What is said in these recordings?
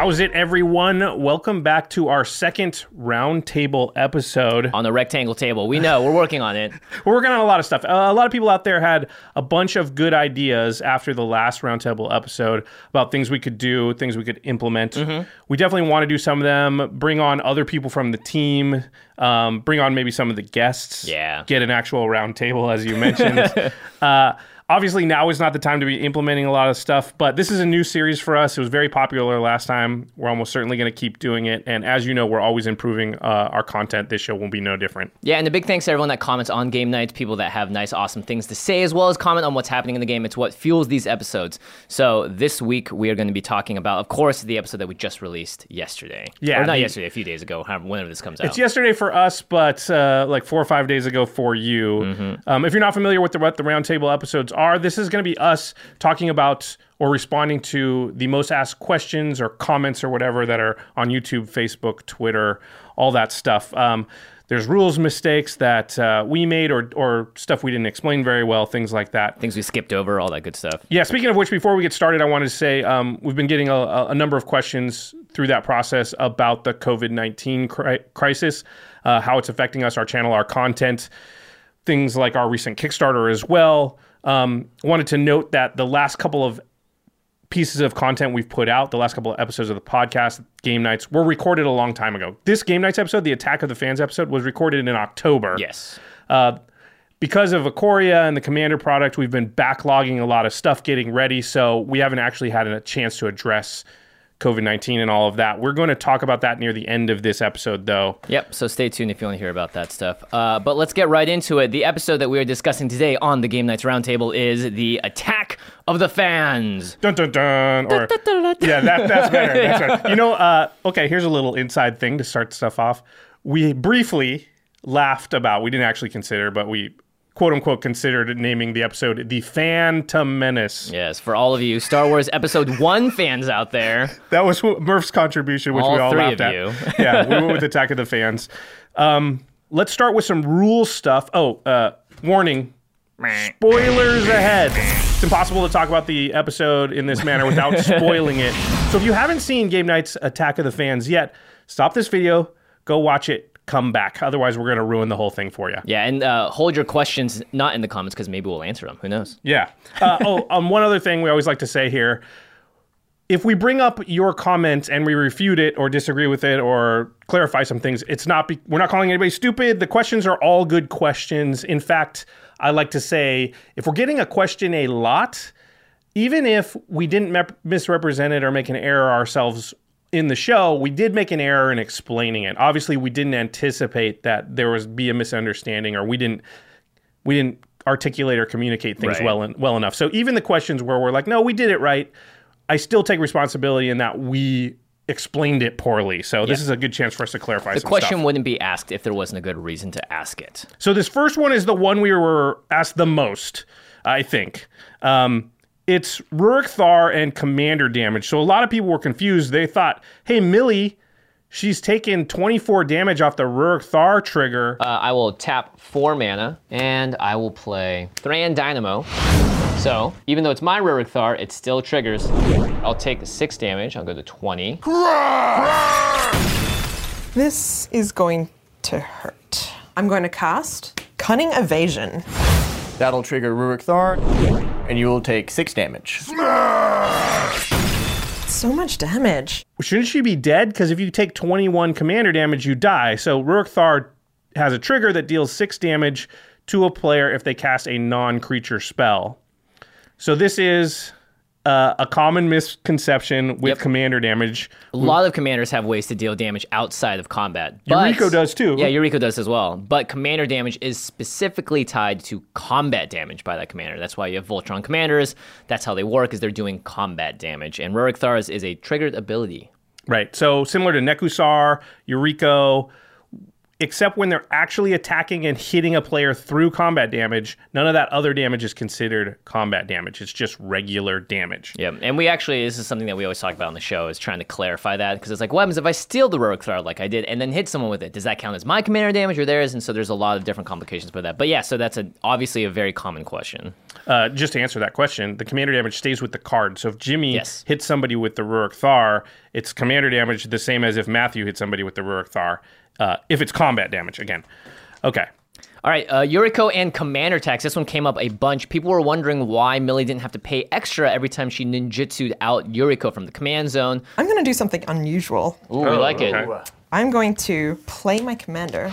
How's it, everyone? Welcome back to our second roundtable episode. on the rectangle table. We know we're working on it. We're working on a lot of stuff. Uh, a lot of people out there had a bunch of good ideas after the last roundtable episode about things we could do, things we could implement. Mm-hmm. We definitely want to do some of them, bring on other people from the team, um, bring on maybe some of the guests. Yeah. Get an actual roundtable, as you mentioned. uh, obviously now is not the time to be implementing a lot of stuff but this is a new series for us it was very popular last time we're almost certainly going to keep doing it and as you know we're always improving uh, our content this show won't be no different Yeah, and a big thanks to everyone that comments on Game Knights, people that have nice, awesome things to say, as well as comment on what's happening in the game. It's what fuels these episodes. So this week we are going to be talking about, of course, the episode that we just released yesterday. Yeah, or not the- yesterday, a few days ago, whenever this comes out. It's yesterday for us, but uh, like four or five days ago for you. Um, if you're not familiar with the, what the roundtable episodes are, this is going to be us talking about or responding to the most asked questions or comments or whatever that are on YouTube, Facebook, Twitter, all that stuff. Um, there's rules mistakes that uh, we made or, or stuff we didn't explain very well, things like that. Things we skipped over, all that good stuff. Yeah, speaking of which, before we get started, I wanted to say um, we've been getting a, a number of questions through that process about the COVID 19 cri- crisis, uh, how it's affecting us, our channel, our content, things like our recent Kickstarter as well. Um, wanted to note that the last couple of pieces of content we've put out, the last couple of episodes of the podcast, Game Knights, were recorded a long time ago. This Game Knights episode, the Attack of the Fans episode, was recorded in October Yes. because of Ikoria and the Commander product, we've been backlogging a lot of stuff getting ready. So we haven't actually had a chance to address COVID 19 and all of that. We're going to talk about that near the end of this episode, though. Yep, so stay tuned if you want to hear about that stuff. Uh, but let's get right into it. The episode that we are discussing today on the Game Knights Roundtable is the Attack of the Fans. Dun dun dun. Or, yeah, that, that's better. That's better. You know, uh, okay, here's a little inside thing to start stuff off. We briefly laughed about, we didn't actually consider, but we quote unquote considered naming the episode The Phantom Menace. Yes, for all of you Star Wars Episode 1 fans out there. That was Murph's contribution, which All we all three laughed of at. you. yeah, we went with Attack of the Fans. Um, let's start with some rule stuff. Oh, uh, warning. Spoilers ahead. It's impossible to talk about the episode in this manner without spoiling it. So if you haven't seen Game Knight's Attack of the Fans yet, stop this video, go watch it, come back. Otherwise, we're going to ruin the whole thing for you. Yeah, and uh, hold your questions not in the comments because maybe we'll answer them. Who knows? Yeah. Uh, oh, um, one other thing we always like to say here. If we bring up your comment and we refute it or disagree with it or clarify some things, it's not be- we're not calling anybody stupid. The questions are all good questions. In fact, I like to say if we're getting a question a lot, even if we didn't misrepresent it or make an error ourselves in the show, we did make an error in explaining it. Obviously, we didn't anticipate that there was be a misunderstanding or we didn't we didn't articulate or communicate things Right. well en- well enough. So even the questions where we're like, no, we did it right, I still take responsibility in that we explained it poorly. So this is a good chance for us to clarify The question stuff. wouldn't be asked if there wasn't a good reason to ask it. So this first one is the one we were asked the most, I think. Um, it's Ruric Thar and Commander damage. So a lot of people were confused. They thought, hey, Millie, she's taken 24 damage off the Ruric Thar trigger. Uh, I will tap four mana and I will play Thran Dynamo. So, even though it's my Ruric Thar, it still triggers. I'll take 6 damage. I'll go to 20. This is going to hurt. I'm going to cast Cunning Evasion. That'll trigger Ruric Thar, and you will take six damage. So much damage. Shouldn't she be dead? Because if you take 21 commander damage, you die. So Ruric Thar has a trigger that deals six damage to a player if they cast a non creature spell. So this is uh, a common misconception with Yep. commander damage. A lot of commanders have ways to deal damage outside of combat. but- Yuriko does too. Yeah, Yuriko does as well. But commander damage is specifically tied to combat damage by that commander. That's why you have Voltron commanders. That's how they work, is they're doing combat damage. And Ruric Thars is a triggered ability. Right. So similar to Nekusar, Yuriko, except when they're actually attacking and hitting a player through combat damage, none of that other damage is considered combat damage. It's just regular damage. Yeah, and we actually this is something that we always talk about on the show is trying to clarify that because it's like what happens if I steal the Ruric Thar like I did and then hit someone with it? Does that count as my commander damage or theirs? And so there's a lot of different complications for that. But yeah, so that's a obviously a very common question. Uh, just to answer that question, the commander damage stays with the card. So if Jimmy Yes. hits somebody with the Ruric Thar, it's commander damage the same as if Matthew hit somebody with the Ruric Thar. Uh, if it's combat damage, again. Okay. All right, uh, Yuriko and commander tax. This one came up a bunch. People were wondering why Millie didn't have to pay extra every time she ninjutsu'd out Yuriko from the command zone. I'm going to do something unusual. Ooh, we like it. I'm going to play my commander.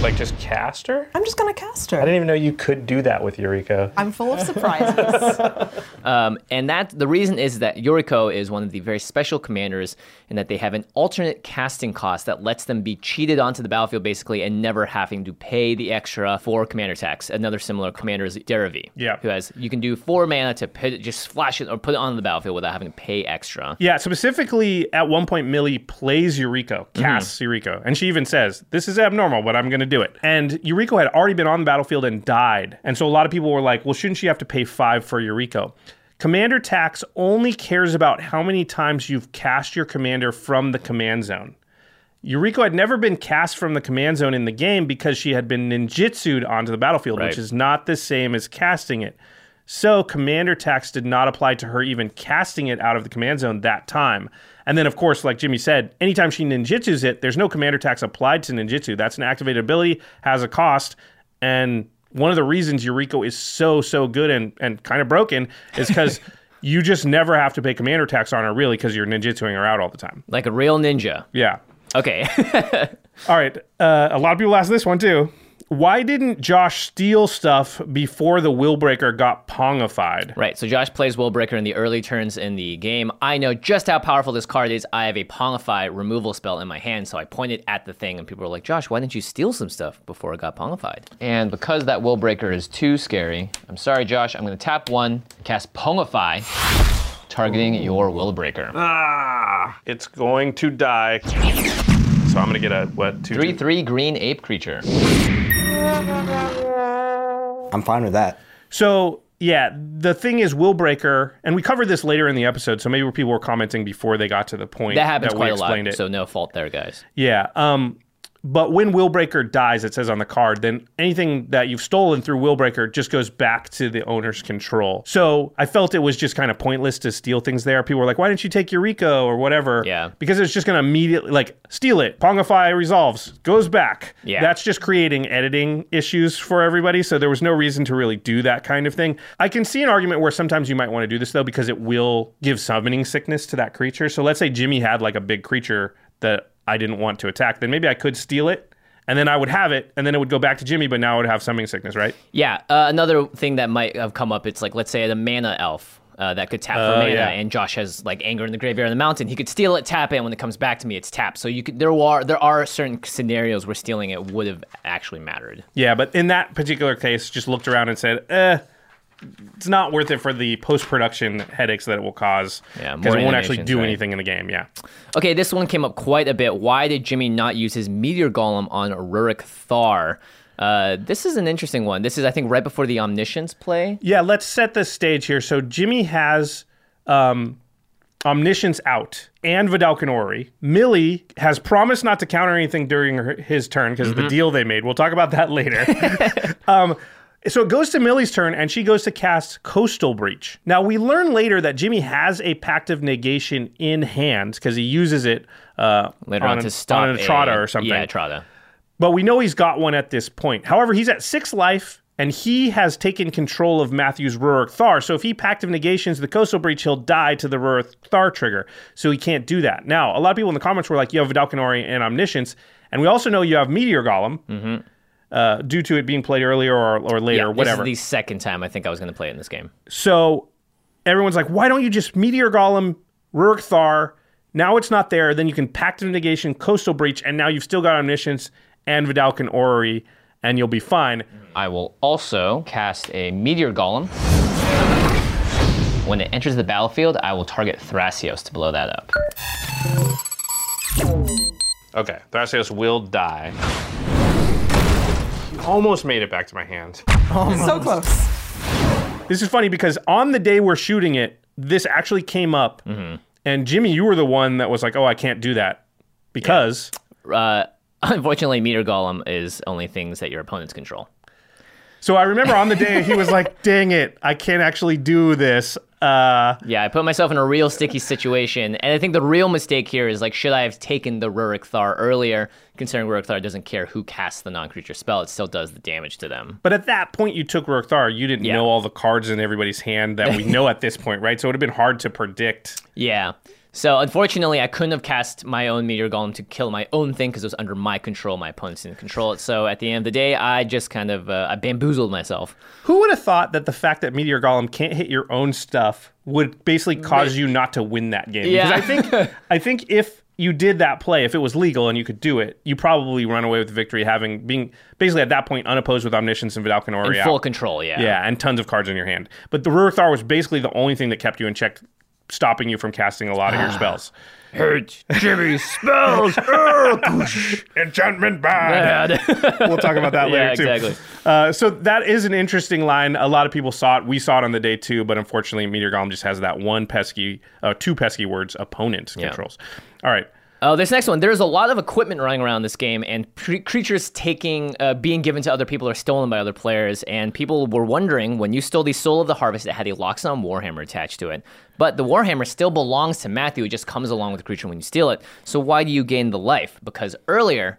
Like just cast her? I'm just going to cast her. I didn't even know you could do that with Yuriko. I'm full of surprises. Um, and that the reason is that Yuriko is one of the very special commanders in that they have an alternate casting cost that lets them be cheated onto the battlefield basically and never having to pay the extra for commander tax. Another similar commander is Derevi, Yeah. who has you can do four mana to put just flash it or put it on the battlefield without having to pay extra. Yeah, specifically at one point, Millie plays Yuriko, casts Yuriko, and she even says, This is abnormal, but I'm going to do it. And Yuriko had already been on the battlefield and died. And so a lot of people were like, Well, shouldn't she have to pay five for Yuriko? Commander tax only cares about how many times you've cast your commander from the command zone. Yuriko had never been cast from the command zone in the game because she had been ninjutsu'd onto the battlefield, Right. which is not the same as casting it. So commander tax did not apply to her even casting it out of the command zone that time. And then, of course, like Jimmy said, anytime she ninjutsus it, there's no commander tax applied to ninjutsu. That's an activated ability, has a cost, and one of the reasons Yuriko is so so good and and kind of broken is because you just never have to pay commander tax on her really because you're ninjutsuing her out all the time. Like a real ninja. Yeah. Okay. All right. Uh, a lot of people ask this one too. Why didn't Josh steal stuff before the Willbreaker got pongified? Right, so Josh plays Willbreaker in the early turns in the game. I know just how powerful this card is. I have a Pongify removal spell in my hand, so I pointed at the thing, and people were like, Josh, why didn't you steal some stuff before it got Pongified? And because that Willbreaker is too scary, I'm sorry, Josh, I'm going to tap one, cast Pongify, targeting your Willbreaker. Ah, it's going to die. So I'm gonna get a what? Two, 3 3 green ape creature. I'm fine with that. So yeah, the thing is, Willbreaker, and we covered this later in the episode. So maybe people were commenting before they got to the point That happens we quite a lot, explained it. so no fault there, guys. Yeah. Um, but when Willbreaker dies, it says on the card, then anything that you've stolen through Willbreaker just goes back to the owner's control. So I felt it was just kind of pointless to steal things there. People were like, why didn't you take Yuriko or whatever? Yeah. Because it's just going to immediately, like, steal it. Pongify resolves, goes back. Yeah. That's just creating editing issues for everybody. So there was no reason to really do that kind of thing. I can see an argument where sometimes you might want to do this, though, because it will give summoning sickness to that creature. So let's say Jimmy had like a big creature that I didn't want to attack, then maybe I could steal it. And then I would have it, and then it would go back to Jimmy, but now I would have summoning sickness, right? Yeah, uh, another thing that might have come up, it's like, let's say, the mana elf. Uh, that could tap for Oh, mana, yeah. and Josh has like anger in the graveyard on the mountain. He could steal it, tap it, and when it comes back to me, it's tapped. So you could there are there are certain scenarios where stealing it would have actually mattered. Yeah, but in that particular case, just looked around and said, eh, it's not worth it for the post production headaches that it will cause. Yeah, because it won't actually do right? anything in the game. Yeah. Okay, this one came up quite a bit. Why did Jimmy not use his meteor golem on Ruric Thar? Uh, this is an interesting one. This is, I think, right before the omniscience play. Yeah, let's set the stage here. So Jimmy has um, Omniscience out, and Vedalken Orrery. Millie has promised not to counter anything during her, his turn because of the deal they made. We'll talk about that later. um, so it goes to Millie's turn, and she goes to cast Coastal Breach. Now, we learn later that Jimmy has a Pact of Negation in hand because he uses it uh, Later on, on, to stop on a Trotta a- or something. Yeah, Trotta. But we know he's got one at this point. However, he's at six life, and he has taken control of Matthew's Ruric Thar. So if he Pact of Negations the Coastal Breach, he'll die to the Ruric Thar trigger. So he can't do that. Now, a lot of people in the comments were like, you have Vedalken Orrery and Omniscience, and we also know you have Meteor Golem, uh, due to it being played earlier or, or later, Yeah, whatever. This is the second time I think I was going to play it in this game. So everyone's like, why don't you just Meteor Golem, Ruric Thar? Now it's not there. Then you can Pact of Negation, Coastal Breach, and now you've still got Omniscience and Vedalken Orrery, and you'll be fine. I will also cast a Meteor Golem. When it enters the battlefield, I will target Thrasios to blow that up. Okay, Thrasios will die. You almost made it back to my hand. So close. This is funny because on the day we're shooting it, this actually came up, and Jimmy, you were the one that was like, "Oh, I can't do that," because Uh, unfortunately, Meteor Golem is only things that your opponents control. So I remember on the day he was like, "Dang it, I can't actually do this." Uh, Yeah, I put myself in a real sticky situation, and I think the real mistake here is like, should I have taken the Ruric Thar earlier? Considering Ruric Thar doesn't care who casts the non-creature spell, it still does the damage to them. but at that point, you took Ruric Thar. You didn't Yeah. know all the cards in everybody's hand that we know at this point, right? So it would have been hard to predict. Yeah. So unfortunately, I couldn't have cast my own Meteor Golem to kill my own thing because it was under my control. My opponents didn't control it. So at the end of the day, I just kind of uh, I bamboozled myself. Who would have thought that the fact that Meteor Golem can't hit your own stuff would basically cause you not to win that game? Yeah. Because I think I think if you did that play, if it was legal and you could do it, you probably run away with the victory, having being basically at that point unopposed with Omniscience and Vedalken In full control, yeah. Yeah, and tons of cards in your hand. But the Ruric Thar was basically the only thing that kept you in check, stopping you from casting a lot of your spells. Hurt Jimmy spells. Enchantment bad. we'll talk about that later yeah, too. exactly. Uh, so that is an interesting line. A lot of people saw it. We saw it on the day too, but unfortunately, Meteor Golem just has that one pesky, uh, two pesky words opponent controls. All right. Oh, this next one. There's a lot of equipment running around this game, and cre- creatures taking, uh, being given to other people or stolen by other players. And people were wondering when you stole the Soul of the Harvest, it had a Loxodon Warhammer attached to it. But the Warhammer still belongs to Matthew. It just comes along with the creature when you steal it. So why do you gain the life? Because earlier,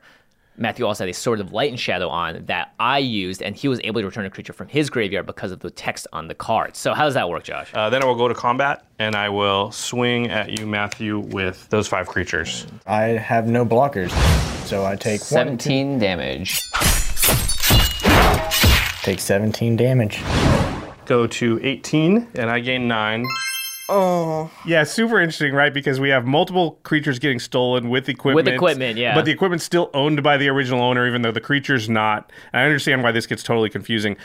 Matthew also had a Sword of Light and Shadow on that I used, and he was able to return a creature from his graveyard because of the text on the card. So how does that work, Josh? Uh, then I will go to combat and I will swing at you, Matthew, with those five creatures. I have no blockers, so I take one, 17 damage. take 17 damage. Go to 18 and I gain nine. Oh, Yeah, super interesting, right? Because we have multiple creatures getting stolen with equipment. With equipment, yeah. But the equipment's still owned by the original owner, even though the creature's not. And I understand why this gets totally confusing.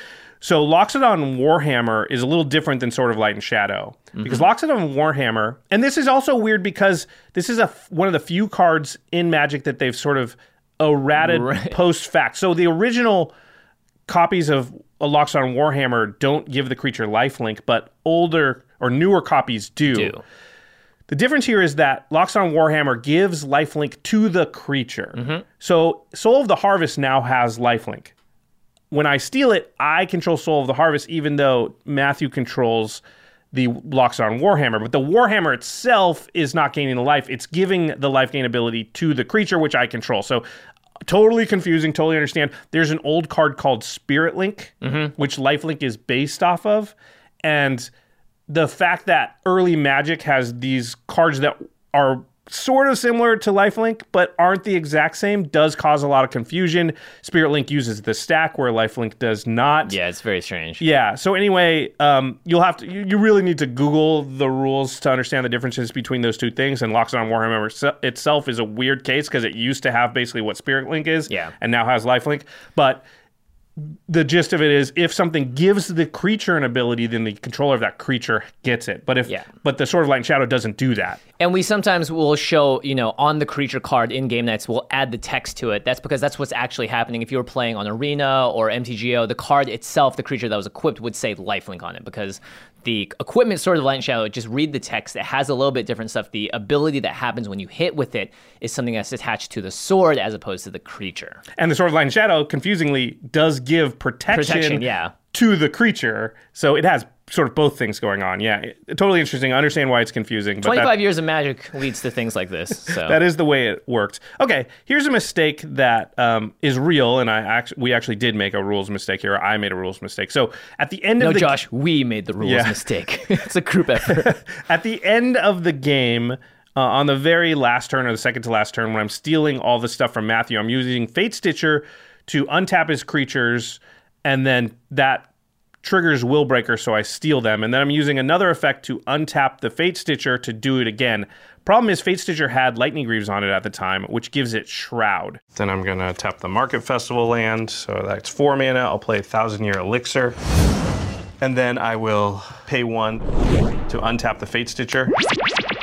So Loxodon Warhammer is a little different than Sword of Light and Shadow. Mm-hmm. Because Loxodon Warhammer, and this is also weird because this is a f- one of the few cards in Magic that they've sort of errated Right. post fact. So the original copies of a Loxodon Warhammer don't give the creature lifelink, but older or newer copies do. Do. The difference here is that Loxodon Warhammer gives lifelink to the creature. Mm-hmm. So Soul of the Harvest now has lifelink. When I steal it, I control Soul of the Harvest, even though Matthew controls the Loxodon Warhammer. But the Warhammer itself is not gaining the life; it's giving the life gain ability to the creature, which I control. So totally confusing. Totally understand. There's an old card called Spirit Link, mm-hmm. which lifelink is based off of, and the fact that early Magic has these cards that are sort of similar to Lifelink but aren't the exact same does cause a lot of confusion. Spirit Link uses the stack where Lifelink does not. Yeah, it's very strange. Yeah. So anyway, um, you'll have to. You, you really need to Google the rules to understand the differences between those two things. And Loxodon Warhammer se- itself is a weird case because it used to have basically what Spirit Link is, Yeah. and now has Lifelink. But the gist of it is if something gives the creature an ability, then the controller of that creature gets it. But if Yeah. but the Sword of Light and Shadow doesn't do that. And we sometimes will show, you know, on the creature card in Game Knights, we'll add the text to it. That's because that's what's actually happening. If you were playing on Arena or MTGO, the card itself, the creature that was equipped, would say lifelink on it because the equipment Sword of Light and Shadow, just read the text. It has a little bit different stuff. The ability that happens when you hit with it is something that's attached to the sword as opposed to the creature. And the Sword of Light and Shadow, confusingly, does give protection, Protection, yeah. to the creature. So it has sort of both things going on. Yeah, totally interesting. I understand why it's confusing. But that- 25 years of magic leads to things like this. So that is the way it worked. Okay, here's a mistake that um, is real, and I actually we actually did make a rules mistake here. I made a rules mistake. So at the end no, of the No Josh, we made the rules Yeah. mistake. it's a group effort. at the end of the game, uh, on the very last turn or the second to last turn, when I'm stealing all the stuff from Matthew, I'm using Fate Stitcher to untap his creatures, and then that triggers Will Breaker, so I steal them. And then I'm using another effect to untap the Fate Stitcher to do it again. Problem is, Fate Stitcher had Lightning Greaves on it at the time, which gives it Shroud. Then I'm gonna tap the Market Festival land, so that's four mana. I'll play Thousand Year Elixir. And then I will pay one to untap the Fate Stitcher.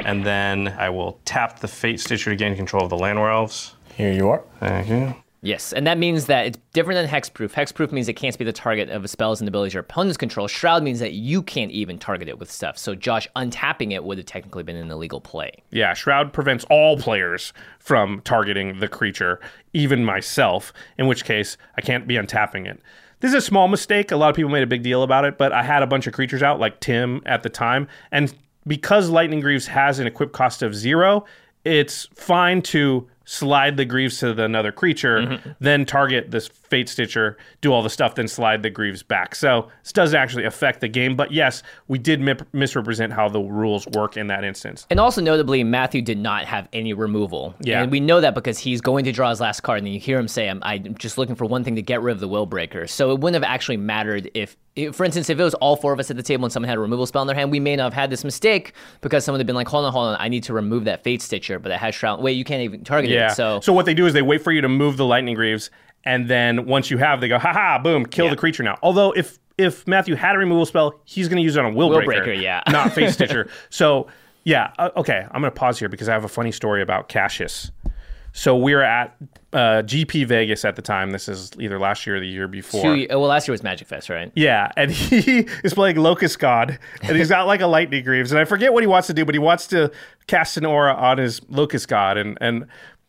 And then I will tap the Fate Stitcher to gain control of the Land Elves. Here you are. Thank you. Yes, and that means that it's different than hexproof. Hexproof means it can't be the target of spells and abilities your opponents control. Shroud means that you can't even target it with stuff. So Josh untapping it would have technically been an illegal play. Yeah, Shroud prevents all players from targeting the creature, even myself, in which case I can't be untapping it. This is a small mistake. A lot of people made a big deal about it, but I had a bunch of creatures out, like Tim at the time. And because Lightning Greaves has an equip cost of zero, it's fine to slide the Greaves to the another creature, mm-hmm. then target this Fate Stitcher, do all the stuff, then slide the Greaves back. So this doesn't actually affect the game. But yes, we did mi- misrepresent how the rules work in that instance. And also notably, Matthew did not have any removal. Yeah. And we know that because he's going to draw his last card, and then you hear him say, I'm, I'm just looking for one thing to get rid of the will breaker. So it wouldn't have actually mattered if, for instance, if it was all four of us at the table and someone had a removal spell in their hand, we may not have had this mistake because someone had been like, hold on, hold on, I need to remove that Fate Stitcher, but it has Shroud. Wait, you can't even target Yeah. it. So, so what they do is they wait for you to move the lightning greaves, and then once you have, they go, ha ha, boom, kill the creature now. Although if if Matthew had a removal spell, he's going to use it on Will, Will Breaker, Breaker, yeah. not Fate Stitcher. So yeah, uh, okay, I'm going to pause here because I have a funny story about Cassius. So we were at uh, GP Vegas at the time. This is either last year or the year before. two, well, last year was Magic Fest, right? Yeah, and he is playing Locust God, and he's got like a lightning greaves, and I forget what he wants to do, but he wants to cast an aura on his Locust God, and and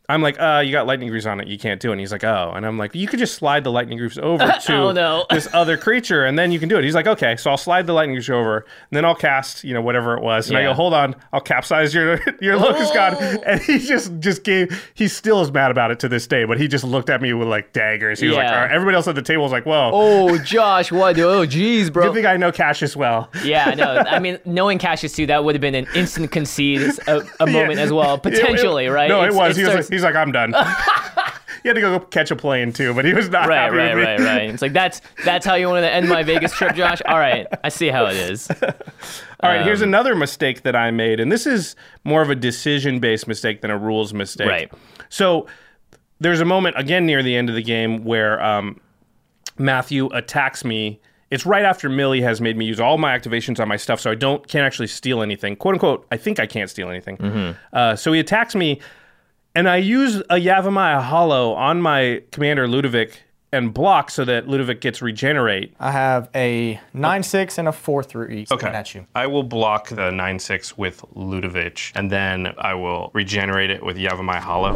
I'm like, uh, you got lightning greaves on it, you can't do it. And he's like, oh, and I'm like, you could just slide the lightning greaves over to Oh, no. this other creature, and then you can do it. He's like, okay, so I'll slide the lightning greaves over, and then I'll cast, you know, whatever it was, and I go, hold on, I'll capsize your your Locust God, Oh. and he just just gave, he still is mad about it to this day, but he just looked at me with like daggers. He was like, Yeah. all right. everybody else at the table was like, whoa. Oh, Josh, what? Oh, geez, bro. Good thing I know Cassius well. Yeah, no. I mean, knowing Cassius too, that would have been an instant concede, a, a moment as well, potentially, It- it- right? No, it It's- was. he was like, he's like, I'm done. he had to go catch a plane too, but he was not right, right, right, right. It's like that's that's how you wanted to end my Vegas trip, Josh. All right, I see how it is. All right, here's another mistake that I made, and this is more of a decision-based mistake than a rules mistake. Right. So there's a moment again near the end of the game where um, Matthew attacks me. It's right after Millie has made me use all my activations on my stuff, so I don't can't actually steal anything. "Quote unquote," I think I can't steal anything. Uh, so he attacks me, and I use a Yavimaya Hollow on my commander Ludovic and block so that Ludovic gets regenerate. I have a 9 6 and a 4 3 Okay. coming at you. I will block the 9 6 with Ludovic, and then I will regenerate it with Yavimaya Hollow.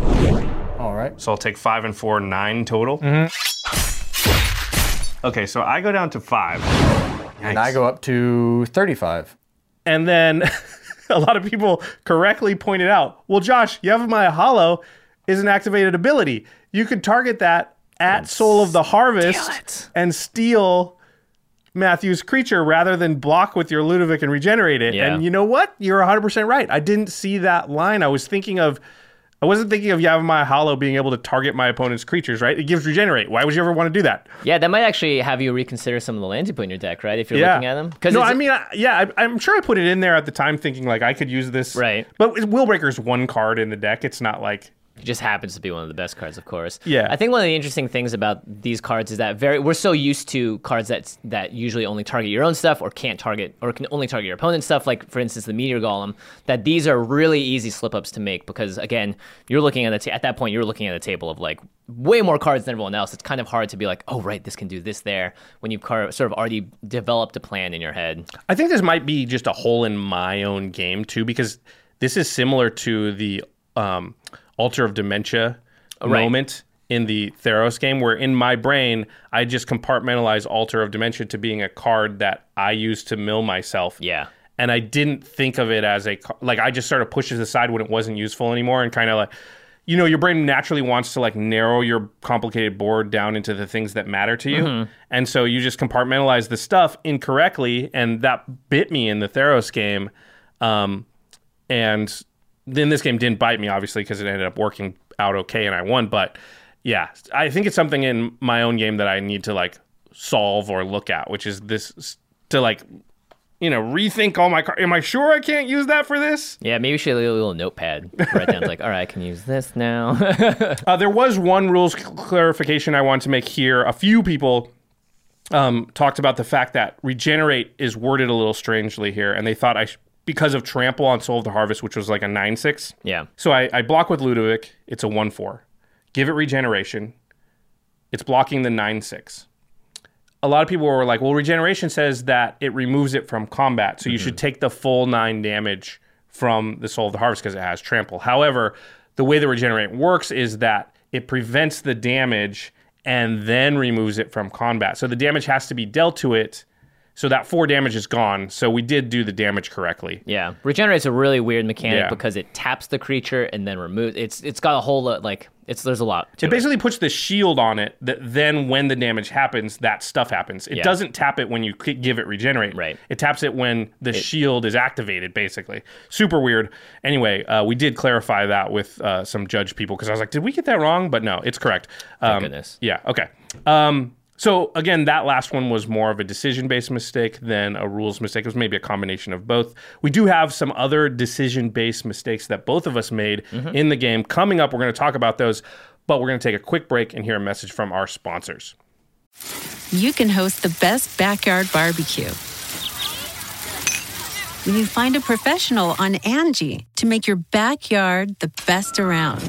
All right. So I'll take 5 and 4, 9 total. Mm-hmm. Okay, so I go down to 5. And I go up to 35. And then a lot of people correctly pointed out, well, Josh, Yavimaya Hollow is an activated ability. You could target that at Soul of the Harvest it. and steal Matthew's creature rather than block with your Ludovic and regenerate it. Yeah. And you know what? You're 100% right. I didn't see that line. I was thinking of. I wasn't thinking of Yavimaya Hollow being able to target my opponent's creatures, right? It gives regenerate. Why would you ever want to do that? Yeah, that might actually have you reconsider some of the lands you put in your deck, right? If you're looking at them, No, I mean, I, yeah, I, I'm sure I put it in there at the time thinking like I could use this. Right. But Willbreaker's one card in the deck. It's not like just happens to be one of the best cards, of course. Yeah. I think one of the interesting things about these cards is that very we're so used to cards that that usually only target your own stuff or can't target or can only target your opponent's stuff. Like for instance, the meteor golem. That these are really easy slip ups to make because again, you're looking at the ta- at that point you're looking at a table of like way more cards than everyone else. It's kind of hard to be like, oh right, this can do this there when you've car- sort of already developed a plan in your head. I think this might be just a hole in my own game too, because this is similar to the um, Altar of Dementia right. moment in the Theros game, where in my brain I just compartmentalize Altar of Dementia to being a card that I use to mill myself. Yeah. and I didn't think of it as a like I just sort of pushed it aside when it wasn't useful anymore, and kind of like. You know, your brain naturally wants to like narrow your complicated board down into the things that matter to you. And so you just compartmentalize the stuff incorrectly. And that bit me in the Theros game. Um, and then this game didn't bite me, obviously, because it ended up working out okay and I won. But yeah, I think it's something in my own game that I need to like solve or look at, which is this to like, you know, rethink all my car. Am I sure I can't use that for this? Yeah, maybe she had a little notepad. Write down like, all right, I can use this now. Uh, there was one rules clarification I want to make here. A few people um, talked about the fact that regenerate is worded a little strangely here, and they thought I sh- because of trample on Soul of the Harvest, which was like a nine six. yeah. So I, I block with Ludovic. It's a one four. Give it regeneration. It's blocking the nine six. A lot of people were like, "Well, regeneration says that it removes it from combat, so you should mm-hmm. take the full nine damage from the Soul of the Harvest because it has trample." However, the way the regenerate works is that it prevents the damage and then removes it from combat. So the damage has to be dealt to it. So that four damage is gone. So we did do the damage correctly. Yeah, regenerate's a really weird mechanic Yeah. because it taps the creature and then removes. It's it's got a whole lot like it's there's a lot. To It basically puts the shield on it that then when the damage happens, that stuff happens. It Yeah. doesn't tap it when you give it regenerate. Right. It taps it when the shield is activated, basically. Super weird. Anyway, uh, we did clarify that with uh, some judge people because I was like, did we get that wrong? But no, it's correct. Um, goodness. Yeah. Okay. Um, so again, that last one was more of a decision-based mistake than a rules mistake. It was maybe a combination of both. We do have some other decision-based mistakes that both of us made mm-hmm. in the game. Coming up, we're going to talk about those, but we're going to take a quick break and hear a message from our sponsors. you can host the best backyard barbecue. When you find a professional on Angie to make your backyard the best around.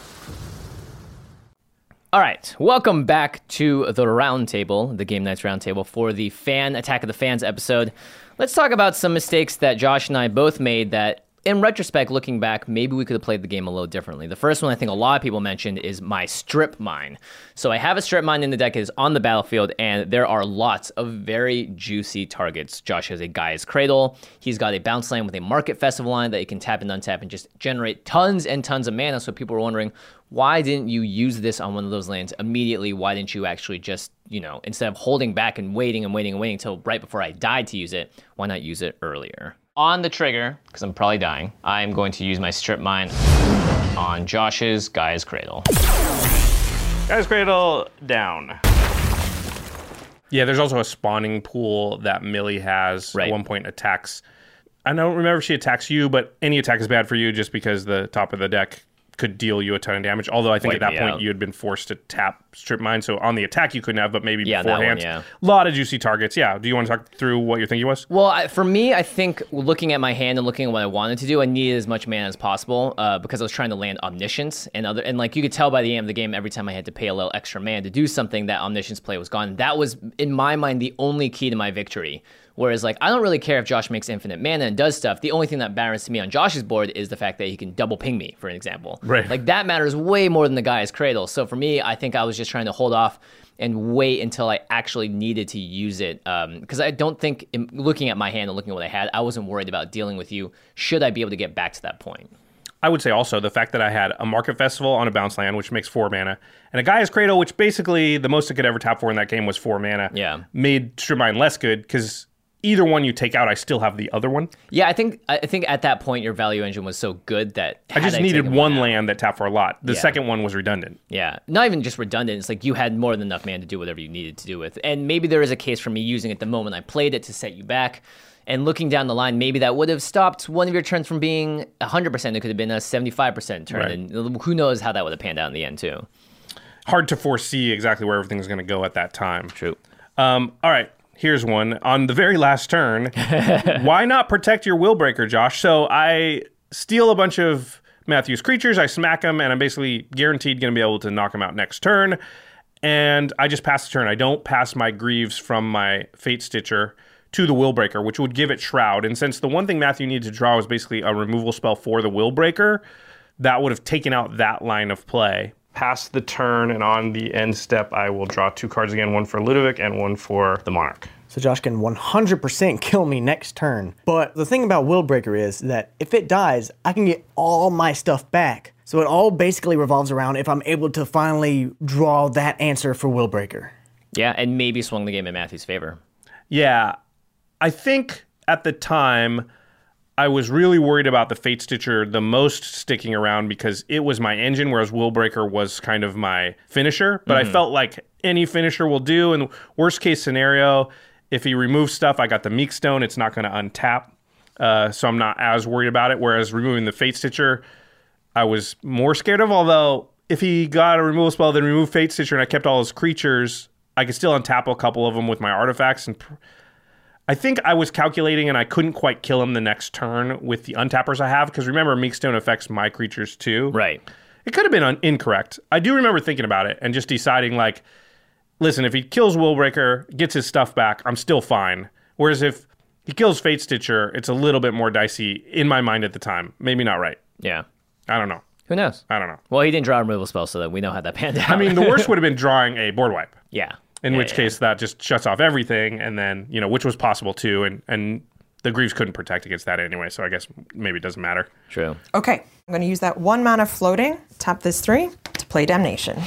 All right, welcome back to the roundtable, the Game Knights roundtable for the fan Attack of the Fans episode. Let's talk about some mistakes that Josh and I both made that in retrospect, looking back, maybe we could have played the game a little differently. The first one I think a lot of people mentioned is my strip mine. So I have a strip mine in the deck, is on the battlefield, and there are lots of very juicy targets. Josh has a Gaea's Cradle. He's got a bounce land with a Market Festival line that you can tap and untap and just generate tons and tons of mana. So people were wondering, why didn't you use this on one of those lands immediately? Why didn't you actually just, you know, instead of holding back and waiting and waiting and waiting until right before I died to use it, why not use it earlier? On the trigger, because I'm probably dying, I am going to use my strip mine on Josh's Gaea's Cradle. Gaea's Cradle down. Yeah, there's also a spawning pool that Millie has. Right. At one point attacks. I don't remember if she attacks you, but any attack is bad for you just because the top of the deck could deal you a ton of damage. Although I think Wipe at that point out. you had been forced to tap strip mine, so on the attack you couldn't have, but maybe Yeah, beforehand. yeah. A lot of juicy targets. Yeah. Do you want to talk through what your thinking was? Well, I, for me, I think looking at my hand and looking at what I wanted to do, I needed as much mana as possible uh, because I was trying to land omniscience and other, and like you could tell by the end of the game, every time I had to pay a little extra mana to do something, that omniscience play was gone. That was, in my mind, the only key to my victory. Whereas, like, I don't really care if Josh makes infinite mana and does stuff. The only thing that matters to me on Josh's board is the fact that he can double ping me, for an example. Right. Like that matters way more than the Gaea's Cradle. So for me, I think I was just trying to hold off and wait until I actually needed to use it. Um, because I don't think, in looking at my hand and looking at what I had, I wasn't worried about dealing with you. Should I be able to get back to that point? I would say also the fact that I had a Market Festival on a bounce land, which makes four mana, and a Gaea's Cradle, which basically the most it could ever tap for in that game was four mana. Yeah. Made Strip Mine less good because either one you take out, I still have the other one. Yeah, I think I think at that point your value engine was so good that I just needed one out- land that tapped for a lot. The Yeah. second one was redundant. Yeah, not even just redundant. It's like you had more than enough man to do whatever you needed to do with. And maybe there is a case for me using it the moment I played it to set you back. And looking down the line, maybe that would have stopped one of your turns from being 100%. It could have been a 75% turn. Right. And who knows how that would have panned out in the end, too. Hard to foresee exactly where everything's going to go at that time. True. Um, all right, here's one. On the very last turn, why not protect your will breaker, Josh? So I steal a bunch of Matthew's creatures, I smack them, and I'm basically guaranteed going to be able to knock them out next turn. And I just pass the turn. I don't pass my Greaves from my Fate Stitcher to the Will Breaker, which would give it Shroud. And since the one thing Matthew needed to draw was basically a removal spell for the Will Breaker, that would have taken out that line of play. Past the turn and on the end step, I will draw two cards again one for Ludovic and one for the Monarch. So Josh can 100% kill me next turn. But the thing about Willbreaker is that if it dies, I can get all my stuff back. So it all basically revolves around if I'm able to finally draw that answer for Willbreaker. Yeah, and maybe swung the game in Matthew's favor. Yeah. I think at the time I was really worried about the Fate Stitcher the most sticking around because it was my engine, whereas Willbreaker was kind of my finisher. But I Mhm. felt like any finisher will do. And worst case scenario, if he removes stuff, I got the Meek Stone, it's not going to untap. Uh, so I'm not as worried about it. Whereas removing the Fate Stitcher, I was more scared of. Although if he got a removal spell, then remove Fate Stitcher, and I kept all his creatures, I could still untap a couple of them with my artifacts. And pr- I think I was calculating, and I couldn't quite kill him the next turn with the untappers I have. Because remember, Meekstone affects my creatures too. Right. It could have been un- incorrect. I do remember thinking about it and just deciding like, listen, if he kills Willbreaker, gets his stuff back, I'm still fine. Whereas if he kills Fate Stitcher, it's a little bit more dicey in my mind at the time. Maybe not right. Yeah. I don't know. Who knows? I don't know. Well, he didn't draw a removal spell, so that we know how that panned out. I mean, the worst would have been drawing a board wipe. Yeah. In Yeah, which yeah, case, that just shuts off everything, and then you know, which was possible too, and and the Greaves couldn't protect against that anyway. So I guess maybe it doesn't matter. True. Okay, I'm going to use that one mana floating, tap this three to play Damnation.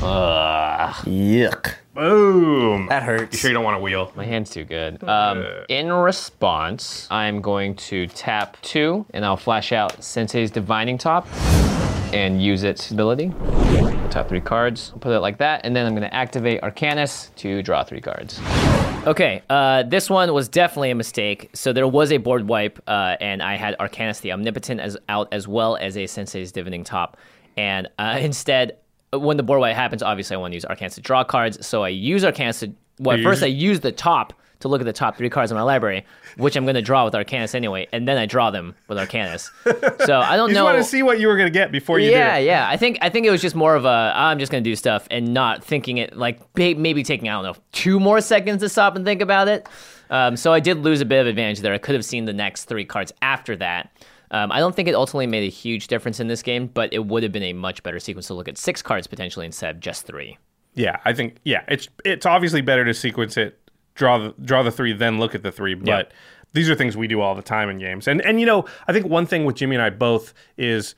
Ugh. Yuck. Boom. That hurts. You sure you don't want to wheel? My hand's too good. Um, in response, I'm going to tap two, and I'll flash out Sensei's Divining Top and use its ability. I'll three cards, I'll put it like that, and then I'm going to activate Arcanis to draw three cards. Okay, uh, this one was definitely a mistake. So there was a board wipe, uh, and I had Arcanis the Omnipotent as out as well as a Sensei's Divining Top, and uh, instead, when the board wipe happens, obviously I want to use Arcanis to draw cards. So I use Arcanis to. Well, You first I use the top to look at the top three cards in my library, which I'm going to draw with Arcanis anyway, and then I draw them with Arcanis. So I don't know. You want to see what you were going to get before you yeah, yeah. I think I think it was just more of a I'm just gonna do stuff and not thinking it like maybe taking I don't know two more seconds to stop and think about it. Um, so I did lose a bit of advantage there. I could have seen the next three cards after that. Um, I don't think it ultimately made a huge difference in this game, but it would have been a much better sequence to look at six cards potentially instead of just three. Yeah, I think yeah, it's it's obviously better to sequence it, draw the draw the three, then look at the three. But these are things we do all the time in games. And and you know, I think one thing with Jimmy and I both is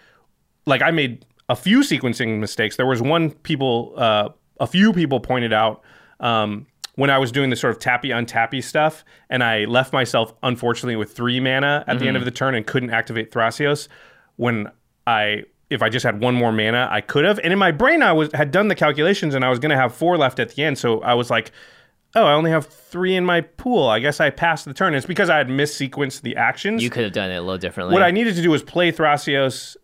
like I made a few sequencing mistakes. There was one people uh, a few people pointed out um, when I was doing the sort of tappy untappy stuff, and I left myself unfortunately with three mana at the end Mhm. of the turn and couldn't activate Thrasios. When I if I just had one more mana, I could have. And in my brain, I was had done the calculations, and I was going to have four left at the end. So I was like, "Oh, I only have three in my pool. I guess I passed the turn." It's because I had missequenced the actions. You could have done it a little differently. What I needed to do was play Thrasios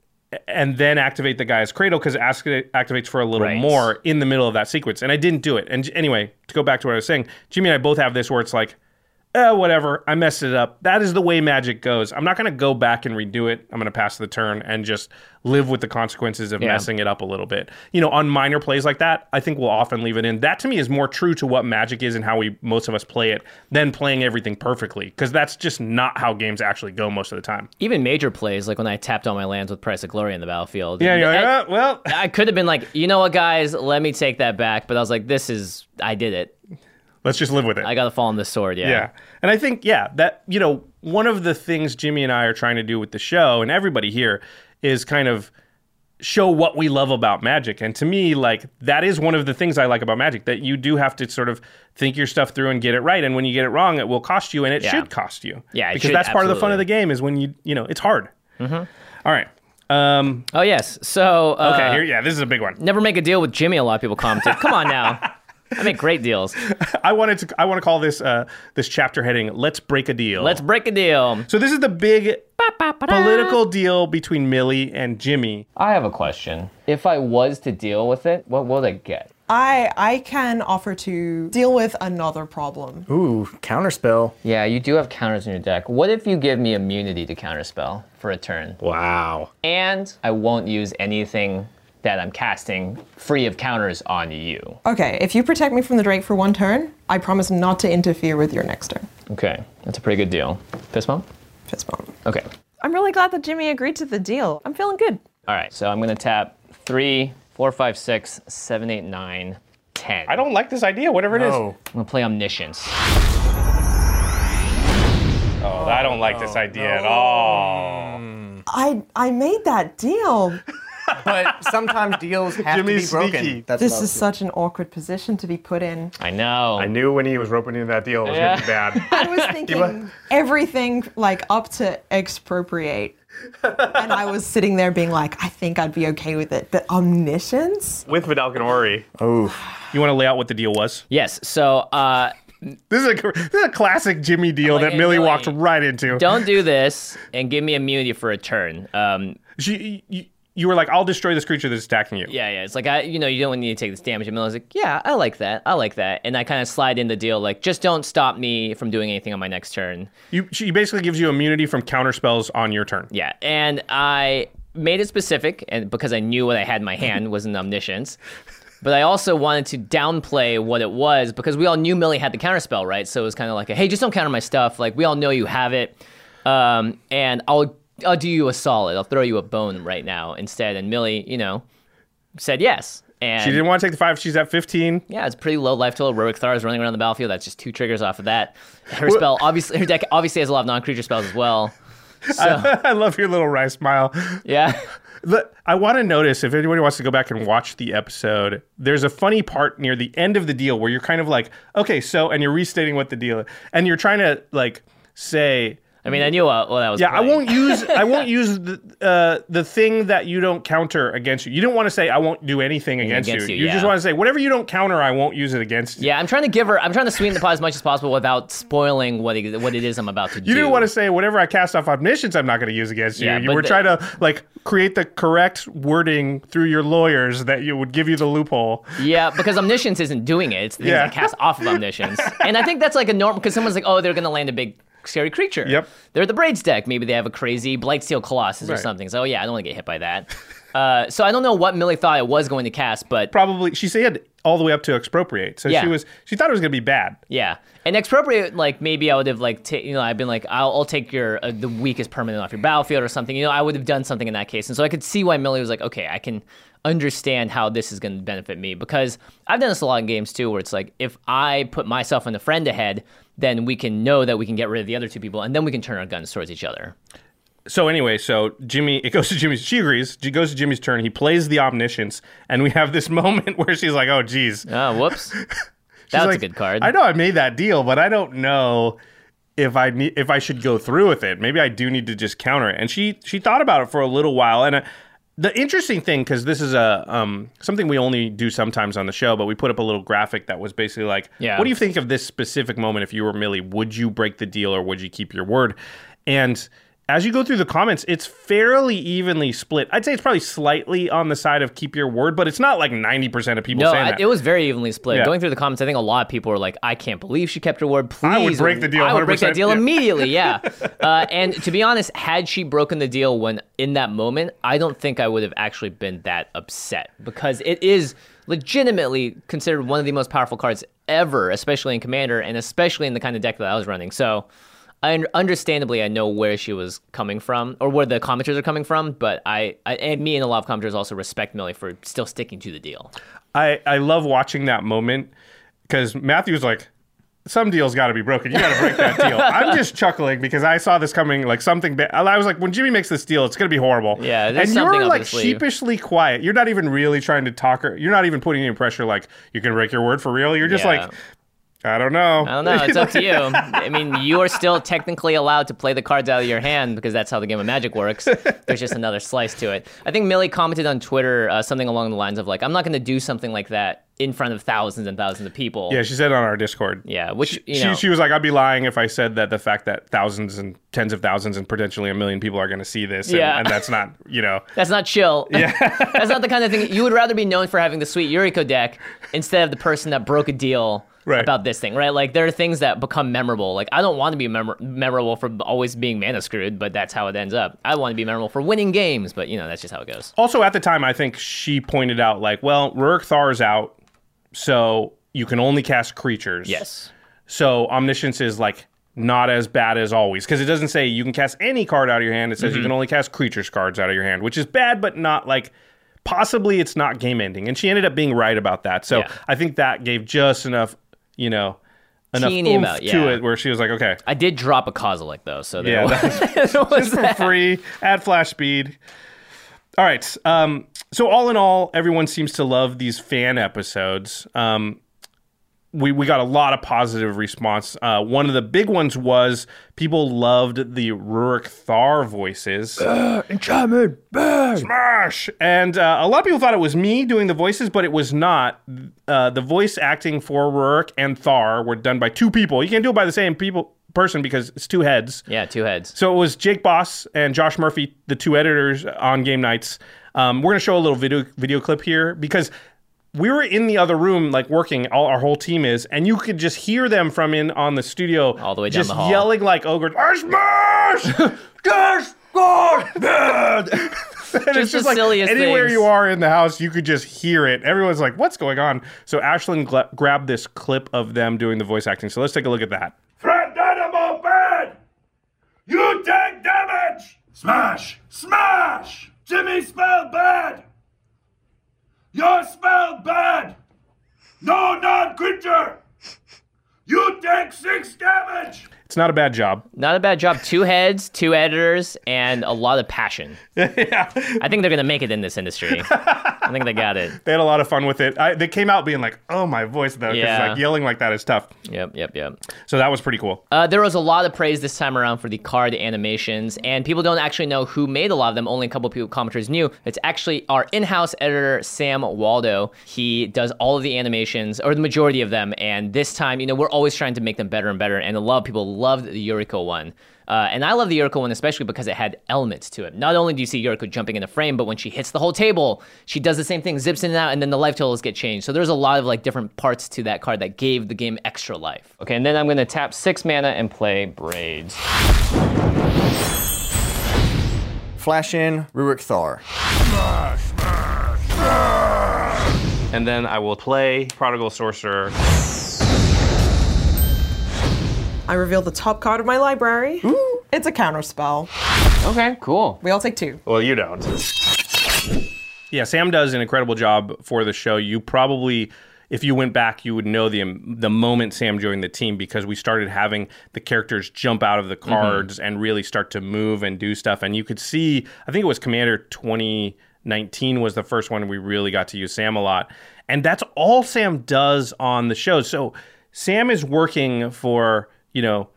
and then activate the Gaea's Cradle because it activates for a little Right. more in the middle of that sequence. And I didn't do it. And anyway, to go back to what I was saying, Jimmy and I both have this where it's like, eh, whatever, I messed it up. That is the way magic goes. I'm not going to go back and redo it. I'm going to pass the turn and just live with the consequences of Yeah. messing it up a little bit. You know, on minor plays like that, I think we'll often leave it in. That to me is more true to what magic is and how we most of us play it than playing everything perfectly because that's just not how games actually go most of the time. Even major plays, like when I tapped all my lands with Price of Glory in the battlefield. Yeah, you're like, "Uh, well, I could have been like, you know what, guys, let me take that back. But I was like, this is, I did it. Let's just live with it. I got to fall on this sword. Yeah. Yeah. And I think, yeah, that, you know, one of the things Jimmy and I are trying to do with the show and everybody here is kind of show what we love about magic. And to me, like, that is one of the things I like about magic that you do have to sort of think your stuff through and get it right. And when you get it wrong, it will cost you and it Yeah. should cost you. Yeah, Because should, that's part of the fun of the game is when you, you know, it's hard. Mm-hmm. All right. Um, Oh, yes. So, uh, okay, here, yeah, this is a big one. never make a deal with Jimmy, a lot of people commented. Come on now. I make great deals. I wanted to, I want to call this, uh, this chapter heading, Let's Break a Deal. Let's break a deal. So this is the big political deal between Millie and Jimmy. I have a question. If I was to deal with it, what would I get? I I can offer to deal with another problem. Ooh, counterspell. Yeah, you do have counters in your deck. What if you give me immunity to counterspell for a turn? Wow. And I won't use anything that I'm casting free of counters on you. Okay, if you protect me from the Drake for one turn, I promise not to interfere with your next turn. Okay, that's a pretty good deal. Fist bump? Fist bump. Okay. I'm really glad that Jimmy agreed to the deal. I'm feeling good. All right, so I'm gonna tap three, four, five, six, seven, eight, nine, ten. I don't like this idea, whatever it is. I'm gonna play Omniscience. Oh, I don't like this idea at all. I I made that deal. But sometimes deals have Jimmy's to be broken. sneaky. That's this is such an awkward position to be put in. I know. I knew when he was roping into that deal it was Yeah. gonna be bad. I was thinking everything like up to expropriate. and I was sitting there being like, I think I'd be okay with it. But omniscience? With Vedalken Orrery. Oh. You want to lay out what the deal was? Yes. So uh, This is a this is a classic Jimmy deal Like, that hey, Millie Millie, walked right into. don't do this and give me immunity for a turn. Um, She, you, you were like, "I'll destroy this creature that's attacking you." yeah, yeah. It's like I, you know, you don't need to take this damage. And Millie's like, yeah, I like that. I like that. And I kind of slide in the deal, like, just don't stop me from doing anything on my next turn. You, she basically gives you immunity from counter spells on your turn. Yeah, and I made it specific, and because I knew what I had in my hand was an omniscience. But I also wanted to downplay what it was because we all knew Millie had the counterspell, right? So it was kind of like, a, hey, just don't counter my stuff. Like we all know you have it, um, and I'll I'll do you a solid. I'll throw you a bone right now instead. And Millie, you know, said yes. And She didn't want to take the five. She's at 15. Yeah, it's pretty low life total. Ruric Thar is running around the battlefield. That's just two triggers off of that. Her spell, obviously, her deck obviously has a lot of non-creature spells as well. So I love your little wry smile. yeah, The- I want to notice if anybody wants to go back and watch the episode, there's a funny part near the end of the deal where you're kind of like, okay, so, and you're restating what the deal is, and you're trying to like say, I mean, I knew what, what I was. yeah, I won't use, I won't use the uh, the thing that you don't counter against you. You don't want to say I won't do anything against, against you. you, just yeah. want to say whatever you don't counter, I won't use it against you. Yeah, I'm trying to give her. I'm trying to sweeten the pot as much as possible without spoiling what it, what it is I'm about to do. You didn't want to say whatever I cast off omniscience, I'm not going to use against you. Yeah, you were the- trying to like create the correct wording through your lawyers that you would give you the loophole. Yeah, because omniscience isn't doing it. It's the things Yeah. that cast off of omniscience. and I think that's like a normal because someone's like, oh, they're gonna land a big scary creature. Yep. They're the braids deck. Maybe they have a crazy Blightsteel Colossus or something. So yeah, I don't want to get hit by that. Uh, so I don't know what Millie thought it was going to cast, but Probably she said all the way up to expropriate. So Yeah. she was she thought it was going to be bad. yeah. And expropriate, like maybe I would have like, ta- you know, I've been like, I'll, I'll take your uh, the weakest permanent off your battlefield or something. You know, I would have done something in that case, and so I could see why Millie was like, okay, I can understand how this is going to benefit me because I've done this a lot in games too, where it's like if I put myself and a friend ahead, then we can know that we can get rid of the other two people, and then we can turn our guns towards each other. So anyway, so Jimmy, it goes to Jimmy's. She agrees. She goes to Jimmy's turn. He plays the omniscience, and we have this moment where she's like, "Oh, geez." Oh, whoops. That's like, a good card. I know I made that deal, but I don't know if I need if I should go through with it. Maybe I do need to just counter it. And she she thought about it for a little while. And uh, the interesting thing, because this is a um, something we only do sometimes on the show, but we put up a little graphic that was basically like, Yeah. what do you think of this specific moment? If you were Millie, would you break the deal or would you keep your word? And as you go through the comments, it's fairly evenly split. I'd say it's probably slightly on the side of keep your word, but it's not like 90% of people No, saying I, that. it was very evenly split. Yeah. Going through the comments, I think a lot of people were like, "I can't believe she kept her word." Please, I would break the deal I would break that deal yeah. immediately. Yeah. uh, and to be honest, had she broken the deal when in that moment, I don't think I would have actually been that upset because it is legitimately considered one of the most powerful cards ever, especially in Commander and especially in the kind of deck that I was running. So. I, understandably, I know where she was coming from, or where the commenters are coming from. But I, I and me and a lot of commenters also respect Millie for still sticking to the deal. I, I love watching that moment because Matthew's like, some deal's got to be broken. You got to break that deal. I'm just chuckling because I saw this coming like something. Ba- I was like, when Jimmy makes this deal, it's going to be horrible. Yeah, and you're like sheepishly quiet. You're not even really trying to talk her. You're not even putting any pressure. Like you can break your word for real. You're just Yeah. like, I don't know. I don't know. It's up to you. I mean, you are still technically allowed to play the cards out of your hand because that's how the game of Magic works. There's just another slice to it. I think Millie commented on Twitter uh, something along the lines of like, "I'm not going to do something like that in front of thousands and thousands of people." Yeah, she said on our Discord. Yeah, which She, you know, she, she was like, I'd be lying if I said that the fact that thousands and tens of thousands and potentially a million people are going to see this. And, Yeah. and that's not, you know. That's not chill. Yeah. That's not the kind of thing you would rather be known for having the sweet Yuriko deck instead of the person that broke a deal Right. about this thing, right? Like there are things that become memorable. Like I don't want to be memor- memorable for always being mana screwed, but that's how it ends up. I want to be memorable for winning games, but you know that's just how it goes. Also, at the time, I think she pointed out, like, well, Ruric Thar's out, so you can only cast creatures. Yes. So omniscience is like not as bad as always because it doesn't say you can cast any card out of your hand. It says you Mhm. can only cast creatures cards out of your hand, which is bad, but not like possibly it's not game ending. And she ended up being right about that. So Yeah. I think that gave just enough, you know, enough Teeny oomph amount, to it where she was like, okay, I did drop a Kozilek though, so there yeah, was, that's- there was just for free at flash speed. All right. Um, so all in all, everyone seems to love these fan episodes. Um, we we got a lot of positive response. Uh, one of the big ones was people loved the Ruric Thar voices. Enchantment, Smash! And uh, a lot of people thought it was me doing the voices, but it was not. Uh, the voice acting for Ruric and Thar were done by two people. You can't do it by the same people person because it's two heads. Yeah, two heads. So it was Jake Boss and Josh Murphy, the two editors on Game Knights. Um, we're gonna show a little video video clip here because we were in the other room, like working. All our whole team is, and you could just hear them from in on the studio, all the way down just the hall. yelling like ogres. I smash! Just God, and Just it's the just like silliest anywhere things. you are in the house, you could just hear it. Everyone's like, "What's going on?" So Ashlyn gla- grabbed this clip of them doing the voice acting. So let's take a look at that. Thran Dynamo bad! You take damage! Smash! Smash! Jimmy spelled bad! You're spelled bad! No non-creature! You take six damage! It's not a bad job. Not a bad job. Two heads, two editors, and a lot of passion. yeah. I think they're going to make it in this industry. I think they got it. They had a lot of fun with it. I, they came out being like, "Oh, my voice though," Yeah. like yelling like that is tough. Yep, yep, yep. So that was pretty cool. Uh, there was a lot of praise this time around for the card animations, and people don't actually know who made a lot of them. Only a couple people commenters knew. It's actually our in-house editor Sam Waldo. He does all of the animations, or the majority of them. And this time, you know, we're always trying to make them better and better. And a lot of people loved the Yuriko one. Uh, and I love the Yuriko one especially because it had elements to it. Not only do you see Yuriko jumping in the frame, but when she hits the whole table, she does the same thing, zips in and out, and then the life totals get changed. So there's a lot of like different parts to that card that gave the game extra life. Okay, and then I'm gonna tap six mana and play Braids. Flash in Ruric Thar. And then I will play Prodigal Sorcerer. I reveal the top card of my library. Ooh. It's a counter spell. Okay, cool. We all take two. Well, you don't. Yeah, Sam does an incredible job for the show. You probably, if you went back, you would know the um, the moment Sam joined the team because we started having the characters jump out of the mm-hmm. cards and really start to move and do stuff. And you could see, I think it was Commander 2019 was the first one we really got to use Sam a lot. And that's all Sam does on the show. So Sam is working for, you know,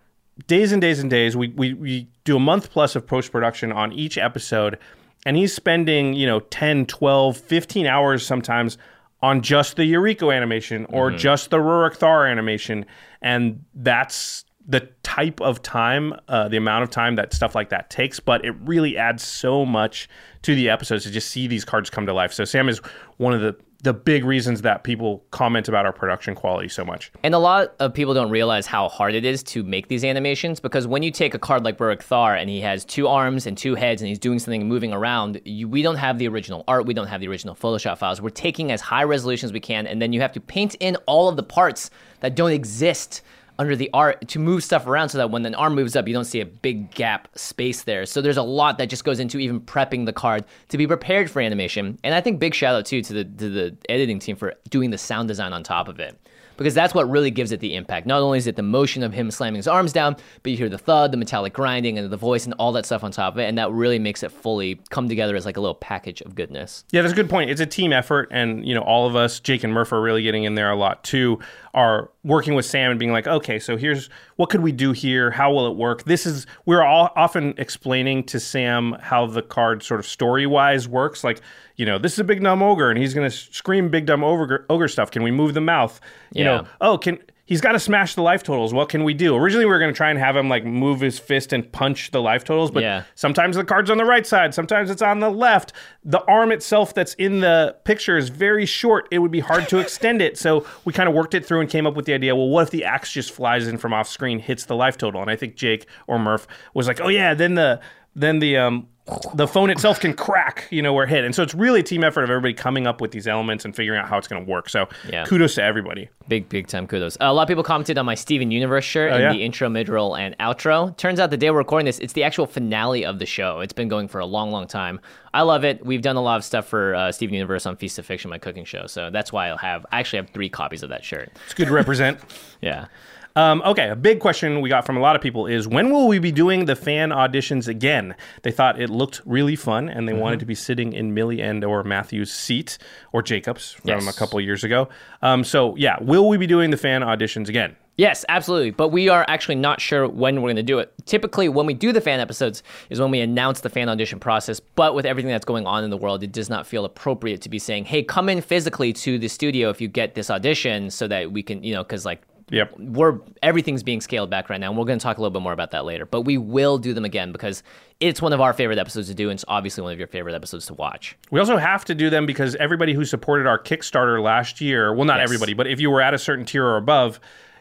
days and days and days. We, we, we do a month plus of post production on each episode, and he's spending, you know, 10, 12, 15 hours sometimes on just the Yuriko animation or just the Ruric Thar animation. And that's the type of time, uh, the amount of time that stuff like that takes, but it really adds so much to the episodes to just see these cards come to life. So Sam is one of the the big reasons that people comment about our production quality so much. And a lot of people don't realize how hard it is to make these animations because when you take a card like Ruric Thar and he has two arms and two heads and he's doing something moving around, you, we don't have the original art, we don't have the original Photoshop files. We're taking as high resolution as we can, and then you have to paint in all of the parts that don't exist under the art to move stuff around so that when an arm moves up, you don't see a big gap space there. So there's a lot that just goes into even prepping the card to be prepared for animation. And I think big shout out too to the to the editing team for doing the sound design on top of it. Because that's what really gives it the impact. Not only is it the motion of him slamming his arms down, but you hear the thud, the metallic grinding, and the voice and all that stuff on top of it, and that really makes it fully come together as like a little package of goodness. Yeah, that's a good point. It's a team effort, and you know, all of us, Jake and Murph, are really getting in there a lot too. Are working with Sam and being like, okay, so here's what could we do here? How will it work? This is we're all often explaining to Sam how the card sort of story wise works. Like, you know, this is a big dumb ogre, and he's gonna scream big dumb ogre, ogre stuff. Can we move the mouth? You Yeah. know, oh, can he's got to smash the life totals. What can we do? Originally, we were going to try and have him like move his fist and punch the life totals, but Yeah. sometimes the card's on the right side, sometimes it's on the left. The arm itself that's in the picture is very short. It would be hard to extend it. So we kind of worked it through and came up with the idea well, what if the axe just flies in from off screen, hits the life total? And I think Jake or Murph was like, oh, yeah, then the. Then the um, the phone itself can crack, you know, where it hit, and so it's really a team effort of everybody coming up with these elements and figuring out how it's going to work. So, Yeah. kudos to everybody. Big, big time kudos. Uh, a lot of people commented on my Steven Universe shirt Oh, in yeah? the intro, mid roll, and outro. Turns out the day we're recording this, it's the actual finale of the show. It's been going for a long, long time. I love it. We've done a lot of stuff for uh, Steven Universe on Feast of Fiction, my cooking show. So that's why I'll have, I actually have three copies of that shirt. It's good to represent. Yeah. Um, okay, a big question we got from a lot of people is when will we be doing the fan auditions again? They thought it looked really fun and they Mm-hmm. wanted to be sitting in Millie and or Matthew's seat or Jacob's from Yes. a couple years ago. Um, so yeah, will we be doing the fan auditions again? Yes, absolutely. But we are actually not sure when we're going to do it. Typically, when we do the fan episodes is when we announce the fan audition process. But with everything that's going on in the world, it does not feel appropriate to be saying, hey, come in physically to the studio if you get this audition so that we can, you know, because like, Yep. we're everything's being scaled back right now and we're going to talk a little bit more about that later but we will do them again because it's one of our favorite episodes to do and it's obviously one of your favorite episodes to watch We also have to do them because everybody who supported our Kickstarter last year, well, not Yes. everybody, but if you were at a certain tier or above,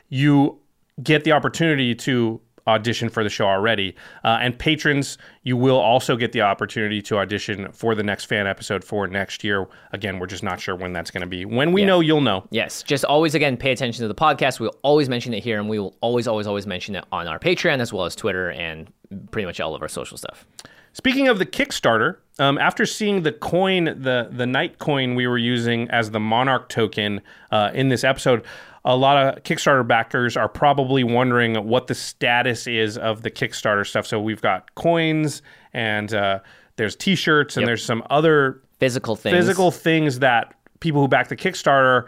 you get the opportunity to audition for the show already. Uh, and patrons, you will also get the opportunity to audition for the next fan episode for next year. Again, we're just not sure when that's going to be. When we Yeah. know, you'll know. Yes, just always again pay attention to the podcast. We'll always mention it here, and we will always, always, always mention it on our Patreon as well as Twitter and pretty much all of our social stuff. Speaking of the Kickstarter, um, after seeing the coin, the the Knight coin we were using as the Monarch token uh, in this episode, a lot of Kickstarter backers are probably wondering what the status is of the Kickstarter stuff. So we've got coins and uh, there's T-shirts and Yep. there's some other Physical things. physical things that people who back the Kickstarter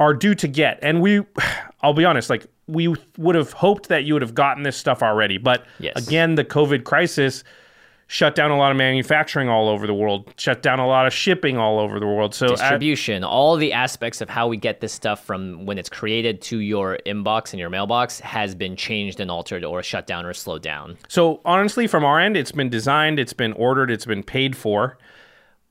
are due to get. And we, I'll be honest, like we would have hoped that you would have gotten this stuff already. But Yes. again, the COVID crisis shut down a lot of manufacturing all over the world, shut down a lot of shipping all over the world. So at- distribution, all the aspects of how we get this stuff from when it's created to your inbox and your mailbox has been changed and altered or shut down or slowed down. So honestly, from our end, it's been designed, it's been ordered, it's been paid for.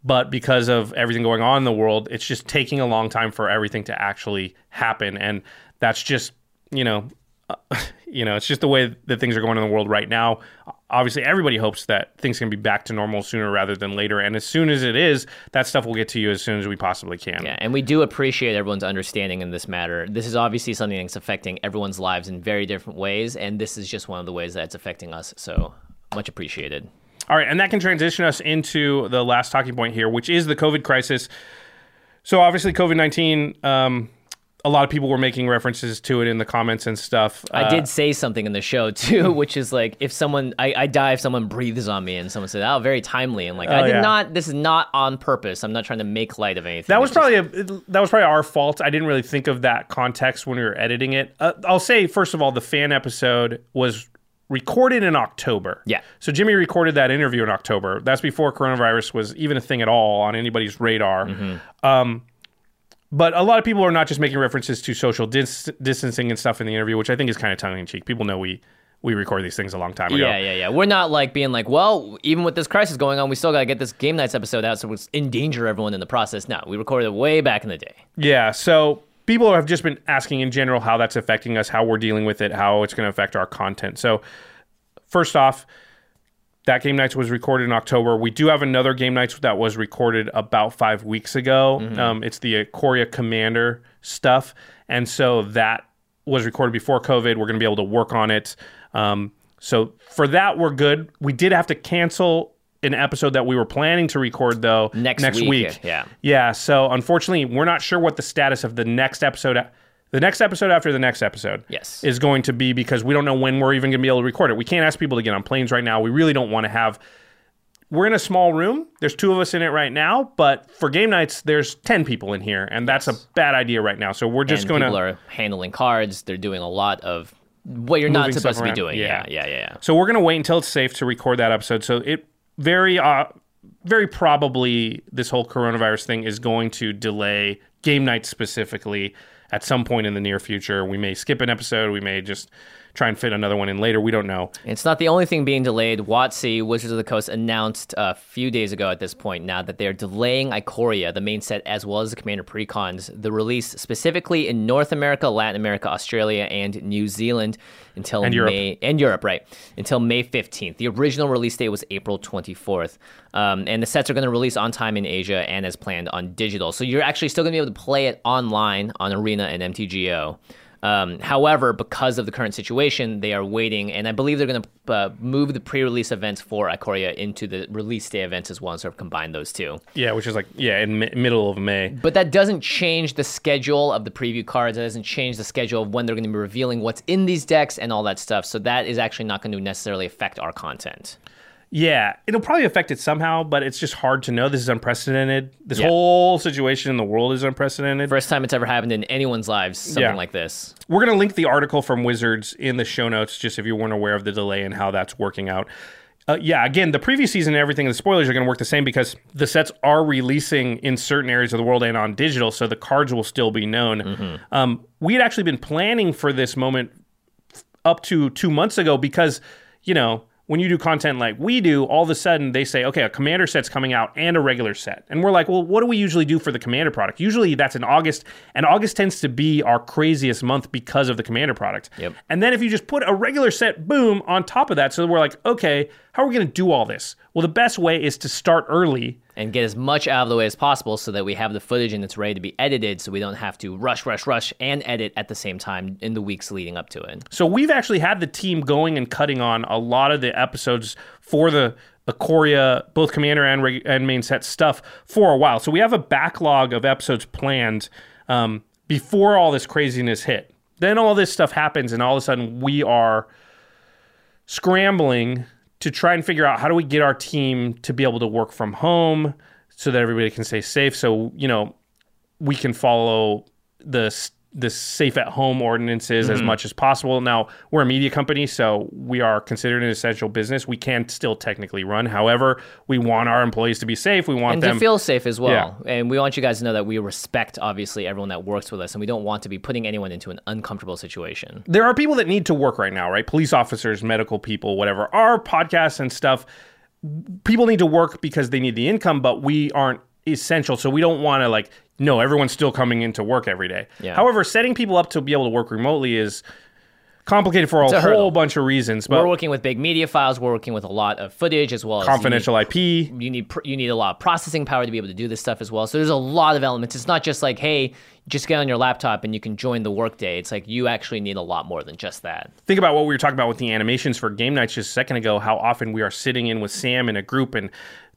But because of everything going on in the world, it's just taking a long time for everything to actually happen, and that's just you know, uh, you know, it's just the way that things are going in the world right now. Obviously, everybody hopes that things can be back to normal sooner rather than later, and as soon as it is, that stuff will get to you as soon as we possibly can. Yeah, and we do appreciate everyone's understanding in this matter. This is obviously something that's affecting everyone's lives in very different ways, and this is just one of the ways that it's affecting us. So much appreciated. All right, and that can transition us into the last talking point here, which is the COVID crisis. So obviously, COVID nineteen. Um, a lot of people were making references to it in the comments and stuff. I Uh, did say something in the show too, which is like if someone I, I die if someone breathes on me and someone said, "Oh, very timely," and like I Oh, did yeah. not. This is not on purpose. I'm not trying to make light of anything. That was probably a, that was probably our fault. I didn't really think of that context when we were editing it. Uh, I'll say first of all, the fan episode was recorded in October. Yeah. So Jimmy recorded that interview in October. That's before coronavirus was even a thing at all on anybody's radar. Mm-hmm. Um, but a lot of people are not just making references to social dis- distancing and stuff in the interview, which I think is kind of tongue in cheek. People know we we record these things a long time ago. Yeah, yeah, yeah. We're not like being like, well, even with this crisis going on, we still got to get this Game Knights episode out, so it's endanger everyone in the process. No, we recorded it way back in the day. Yeah, so people have just been asking in general how that's affecting us, how we're dealing with it, how it's going to affect our content. So, first off, that Game Knights was recorded in October. We do have another Game Knights that was recorded about five weeks ago. Um, it's the Ikoria Commander stuff, and so that was recorded before COVID. We're going to be able to work on it. Um, so for that, we're good. We did have to cancel an episode that we were planning to record though Next next week, week. yeah. Yeah. So unfortunately, we're not sure what the status of the next episode, the next episode after the next episode, Yes. is going to be because we don't know when we're even going to be able to record it. We can't ask people to get on planes right now. We really don't want to have. We're in a small room. There's two of us in it right now, but for Game Knights, there's ten people in here, and that's a bad idea right now. So we're just going people to. are handling cards. They're doing a lot of what you're not supposed to be doing. Yeah. Yeah, yeah, yeah, yeah. So we're going to wait until it's safe to record that episode. So it very uh very probably this whole coronavirus thing is going to delay Game Knights specifically at some point in the near future. We may skip an episode, we may just try and fit another one in later. We don't know. It's not the only thing being delayed. WotC, Wizards of the Coast, announced a few days ago at this point now that they're delaying Ikoria, the main set, as well as the Commander Precons, the release specifically in North America, Latin America, Australia, and New Zealand until And Europe. May and Europe, right? Until May 15th. The original release date was April 24th. Um, and the sets are going to release on time in Asia and as planned on digital. So you're actually still going to be able to play it online on Arena and MTGO. Um, however, because of the current situation, they are waiting, and I believe they're going to uh, move the pre-release events for Ikoria into the release day events as well, and sort of combine those two. Yeah, which is like yeah, in mi- middle of May. But that doesn't change the schedule of the preview cards. It doesn't change the schedule of when they're going to be revealing what's in these decks and all that stuff. So that is actually not going to necessarily affect our content. Yeah, it'll probably affect it somehow, but it's just hard to know. This is unprecedented. This Yeah. whole situation in the world is unprecedented. First time it's ever happened in anyone's lives, something Yeah. like this. We're going to link the article from Wizards in the show notes, just if you weren't aware of the delay and how that's working out. Uh, yeah, again, the previous season and everything, and the spoilers are going to work the same because the sets are releasing in certain areas of the world and on digital, so the cards will still be known. Um, we had actually been planning for this moment up to two months ago because, you know, when you do content like we do, all of a sudden they say, okay, a commander set's coming out and a regular set. And we're like, well, what do we usually do for the commander product? Usually that's in August, and August tends to be our craziest month because of the commander product. Yep. And then if you just put a regular set, boom, on top of that, so we're like, okay, how are we going to do all this? Well, the best way is to start early. and get as much out of the way as possible so that we have the footage and it's ready to be edited so we don't have to rush, rush, rush and edit at the same time in the weeks leading up to it. So we've actually had the team going and cutting on a lot of the episodes for the Ikoria, both Commander and, reg- and main set stuff for a while. So we have a backlog of episodes planned um, before all this craziness hit. Then all this stuff happens, and all of a sudden we are scrambling to try and figure out how do we get our team to be able to work from home so that everybody can stay safe. So you know we can follow the the safe at home ordinances as Mhm. much as possible. Now, we're a media company, so we are considered an essential business. We can still technically run. However, we want our employees to be safe. We want and them to feel safe as well. And we want you guys to know that we respect, obviously, everyone that works with us, and we don't want to be putting anyone into an uncomfortable situation. there are people that need to work right now, right? Police officers, medical people, whatever. Our podcasts and stuff, people need to work because they need the income, but we aren't essential. So we don't want to like, no, everyone's still coming into work every day. Yeah. However, setting people up to be able to work remotely is complicated for a, a whole hurdle. bunch of reasons. But we're working with big media files. We're working with a lot of footage as well as confidential You IP. you need you need a lot of processing power to be able to do this stuff as well. So there's a lot of elements. It's not just like, hey, just get on your laptop and you can join the workday. It's like you actually need a lot more than just that. think about what we were talking about with the animations for Game Knights just a second ago how often we are sitting in with sam in a group and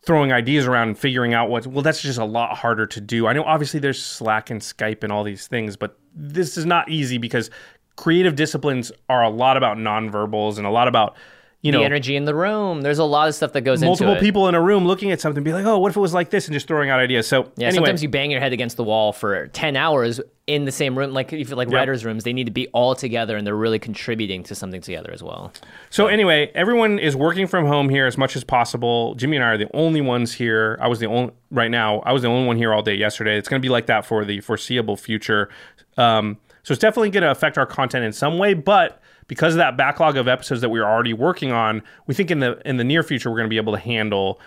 throwing ideas around and figuring out what well that's just a lot harder to do. I know obviously there's slack and skype and all these things but this is not easy because creative disciplines are a lot about nonverbals and a lot about you the know energy in the room. There's a lot of stuff that goes multiple into it. Multiple people in a room looking at something be like oh what if it was like this and just throwing out ideas so Yeah, anyway sometimes you bang your head against the wall for 10 hours in the same room. Like if you like Yep. writers' rooms, they need to be all together and they're really contributing to something together as well. So anyway, everyone is working from home here as much as possible. Jimmy and I are the only ones here. I was the only right now. I was the only one here all day yesterday. It's going to be like that for the foreseeable future. Um, so it's definitely going to affect our content in some way, but because of that backlog of episodes that we are already working on, we think in the in the near future we're going to be able to handle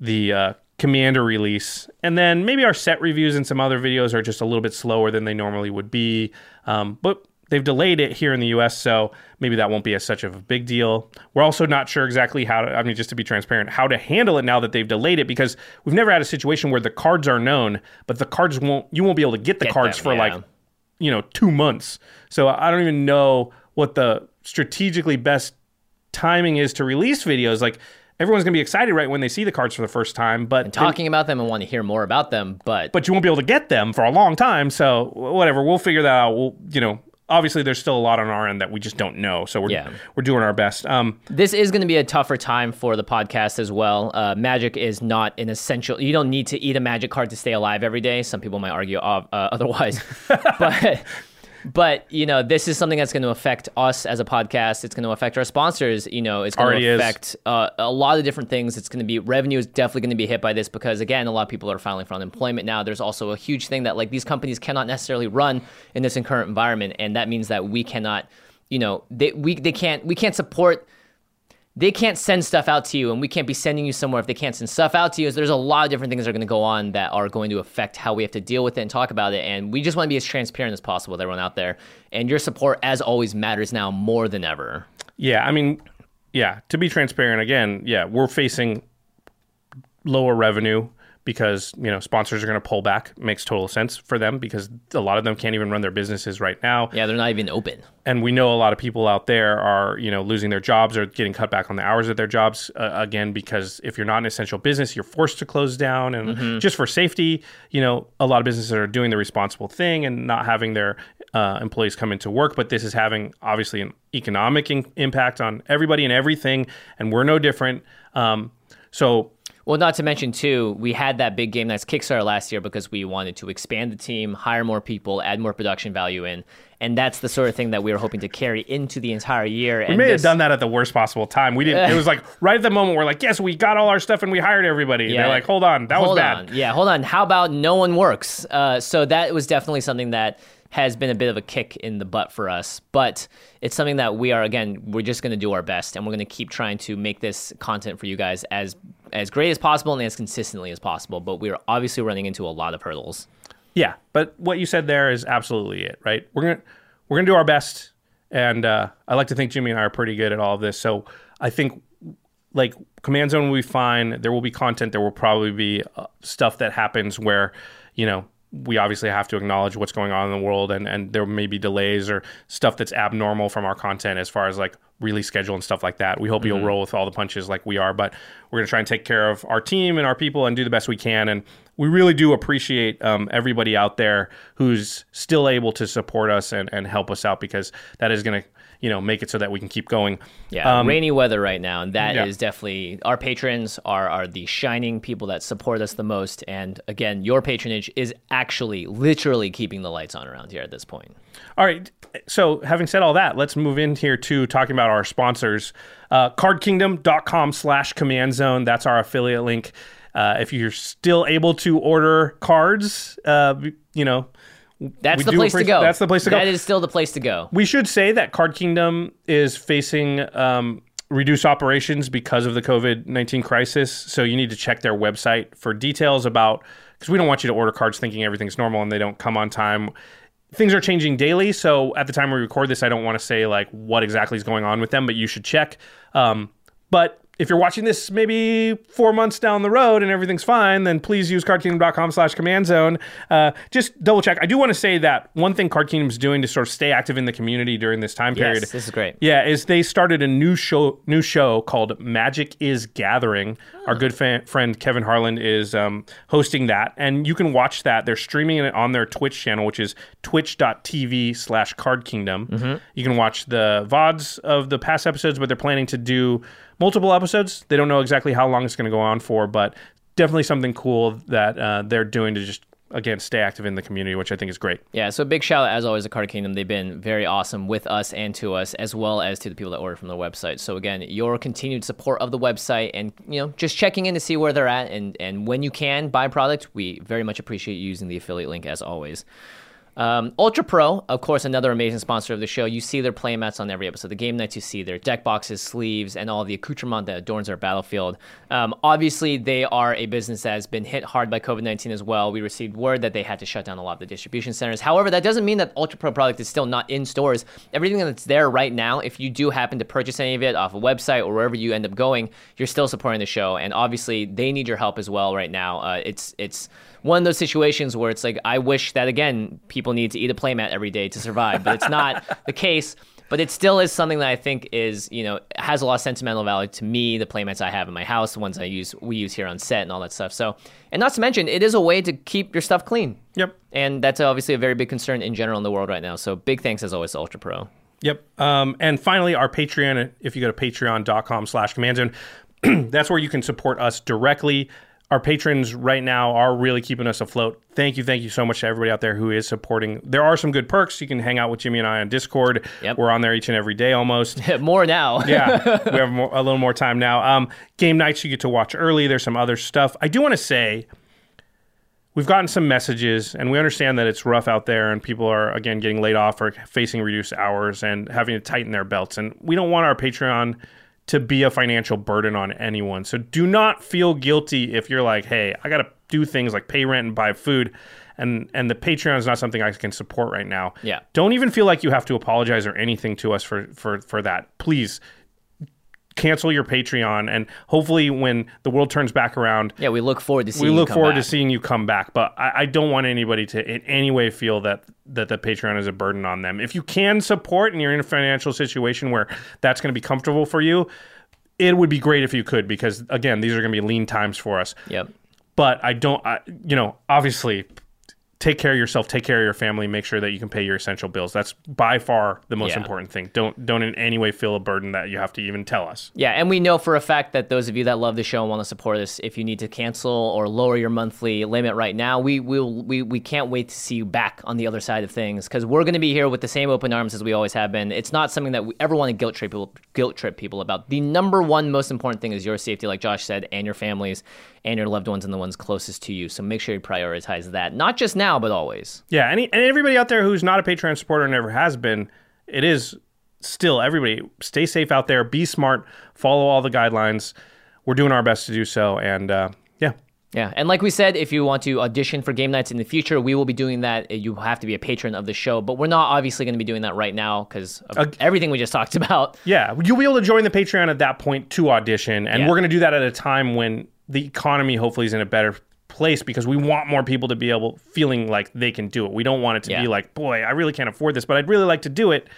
the uh, commander release, and then maybe our set reviews and some other videos are just a little bit slower than they normally would be. Um, but they've delayed it here in the U.S., so maybe that won't be as such of a big deal. We're also not sure exactly how to. I mean, just to be transparent, how to handle it now that they've delayed it because we've never had a situation where the cards are known, but the cards won't. You won't be able to get the Get cards them, for yeah. like you know two months. So I don't even know what the strategically best timing is to release videos. Like everyone's gonna be excited right when they see the cards for the first time, but Talking about them and want to hear more about them, but but you won't be able to get them for a long time. So whatever, we'll figure that out. We'll you know. Obviously, there's still a lot on our end that we just don't know, so we're Yeah. we're doing our best. Um, This is going to be a tougher time for the podcast as well. Uh, magic is not an essential. You don't need to eat a magic card to stay alive every day. Some people might argue uh, otherwise, but but you know this is something that's going to affect us as a podcast. It's going to affect our sponsors. You know, it's going to affect uh, a lot of different things. It's going to be revenue is definitely going to be hit by this because again, a lot of people are filing for unemployment now. There's also a huge thing that like these companies cannot necessarily run in this current environment, and that means that we cannot. You know, they we they can't we can't support they can't send stuff out to you and we can't be sending you somewhere if they can't send stuff out to you. There's a lot of different things that are going to go on that are going to affect how we have to deal with it and talk about it. And we just want to be as transparent as possible with everyone out there. And your support, as always, matters now more than ever. Yeah, I mean, yeah, to be transparent again, yeah, we're facing lower revenue because, you know, sponsors are going to pull back. Makes total sense for them because a lot of them can't even run their businesses right now. Yeah, they're not even open. And we know a lot of people out there are, you know, losing their jobs or getting cut back on the hours of their jobs uh, again because if you're not an essential business, you're forced to close down and Mhm. just for safety, you know, a lot of businesses are doing the responsible thing and not having their uh, employees come into work, but this is having obviously an economic in- impact on everybody and everything, and we're no different. Um, so Well, not to mention too, we had that big Game Knights Kickstarter last year because we wanted to expand the team, hire more people, add more production value in, and that's the sort of thing that we were hoping to carry into the entire year. we and may this- have done that at the worst possible time. We didn't. it was like right at the moment we're like, yes, we got all our stuff and we hired everybody. And Yeah. they're like, hold on, that was bad. On. Yeah, hold on. How about no one works? Uh, so that was definitely something that has been a bit of a kick in the butt for us. But it's something that we are again, we're just going to do our best, and we're going to keep trying to make this content for you guys as as great as possible and as consistently as possible. But we are obviously running into a lot of hurdles. Yeah, but what you said there is absolutely it, right? We're gonna we're gonna do our best, and uh, I like to think Jimmy and I are pretty good at all of this. So I think like Command Zone will be fine. There will be content. There will probably be uh, stuff that happens where you know we obviously have to acknowledge what's going on in the world, and and there may be delays or stuff that's abnormal from our content as far as like release schedule and stuff like that. We hope you'll Mhm. roll with all the punches like we are, but we're going to try and take care of our team and our people and do the best we can. And we really do appreciate um, everybody out there who's still able to support us and, and help us out because that is going to, you know, make it so that we can keep going. Yeah, Um, rainy weather right now, and that is yeah. definitely our patrons are are the shining people that support us the most. And again, your patronage is actually literally keeping the lights on around here at this point. All right. So, having said all that, let's move in here to talking about our sponsors. Uh, cardkingdom.com slash command zone. That's our affiliate link. Uh, if you're still able to order cards, uh, you know, That's we the place to go. That's the place to go. That is still the place to go. We should say that Card Kingdom is facing um, reduced operations because of the COVID 19 crisis. So you need to check their website for details about, because we don't want you to order cards thinking everything's normal and they don't come on time. Things are changing daily. So at the time we record this, I don't want to say like what exactly is going on with them, but you should check. Um, but if you're watching this maybe four months down the road and everything's fine, then please use cardkingdom.com slash command zone. Uh, just double check. I do want to say that one thing Card Kingdom is doing to sort of stay active in the community during this time period. Yes, this is great. Yeah, is they started a new show new show called Magic is Gathering. Our good fa- friend Kevin Harland is um, hosting that, and you can watch that. They're streaming it on their Twitch channel, which is twitch.tv slash card kingdom. Mm-hmm. You can watch the VODs of the past episodes, but they're planning to do multiple episodes. They don't know exactly how long it's going to go on for, but definitely something cool that uh, they're doing to just, again, stay active in the community, which I think is great. Yeah, so big shout out as always to Card Kingdom. They've been very awesome with us and to us, as well as to the people that order from the website. So again, your continued support of the website and you know just checking in to see where they're at and and when you can buy product, we very much appreciate you using the affiliate link as always. Um, Ultra Pro, of course, another amazing sponsor of the show. You see their playmats on every episode. The Game Knights, you see their deck boxes, sleeves, and all the accoutrement that adorns our battlefield. Um, obviously, they are a business that has been hit hard by COVID 19 as well. We received word that they had to shut down a lot of the distribution centers. However, that doesn't mean that Ultra Pro product is still not in stores. Everything that's there right now, if you do happen to purchase any of it off a website or wherever you end up going, you're still supporting the show. And obviously, they need your help as well right now. Uh, it's it's one of those situations where it's like I wish that again people need to eat a playmat every day to survive, but it's not the case. But it still is something that I think is you know has a lot of sentimental value to me. The playmats I have in my house, the ones I use we use here on set, and all that stuff. So, and not to mention, it is a way to keep your stuff clean. Yep. And that's obviously a very big concern in general in the world right now. So, big thanks as always to Ultra Pro. Yep. Um, and finally, our Patreon. If you go to patreon.com slash command zone, that's where you can support us directly. Our patrons right now are really keeping us afloat. Thank you, thank you so much to everybody out there who is supporting. There are some good perks. You can hang out with Jimmy and I on Discord. Yep. We're on there each and every day almost. More now. yeah, we have more, a little more time now. Um, Game Knights you get to watch early. There's some other stuff. I do want to say we've gotten some messages, and we understand that it's rough out there, and people are again getting laid off or facing reduced hours and having to tighten their belts. And we don't want our Patreon to be a financial burden on anyone. So do not feel guilty if you're like, hey, I got to do things like pay rent and buy food. And, and the Patreon is not something I can support right now. Yeah. Don't even feel like you have to apologize or anything to us for for for that. Please cancel your Patreon and hopefully when the world turns back around, Yeah, we look forward to seeing we you look come forward back. to seeing you come back. But I, I don't want anybody to in any way feel that that the Patreon is a burden on them. If you can support and you're in a financial situation where that's going to be comfortable for you, it would be great if you could because again, these are going to be lean times for us. Yep. But I don't, I, you know, obviously take care of yourself, take care of your family, make sure that you can pay your essential bills. That's by far the most Yeah. important thing. Don't don't in any way feel a burden that you have to even tell us. Yeah, and we know for a fact that those of you that love the show and want to support us, if you need to cancel or lower your monthly limit right now, we will we, we can't wait to see you back on the other side of things because we're going to be here with the same open arms as we always have been. It's not something that we ever want to guilt trip people guilt trip people about. The number one most important thing is your safety, like Josh said, and your families and your loved ones and the ones closest to you. So make sure you prioritize that, not just now but always. Yeah, any and everybody out there who's not a Patreon supporter and never has been, it is still everybody stay safe out there, be smart, follow all the guidelines. We're doing our best to do so, and uh, yeah, Yeah, and like we said, if you want to audition for Game Knights in the future, we will be doing that. You have to be a patron of the show, but we're not obviously going to be doing that right now because of everything we just talked about. Yeah, you'll be able to join the Patreon at that point to audition, and Yeah. we're going to do that at a time when the economy hopefully is in a better place because we want more people to be able feeling like they can do it. We don't want it to Yeah. be like, boy, I really can't afford this, but I'd really like to do it.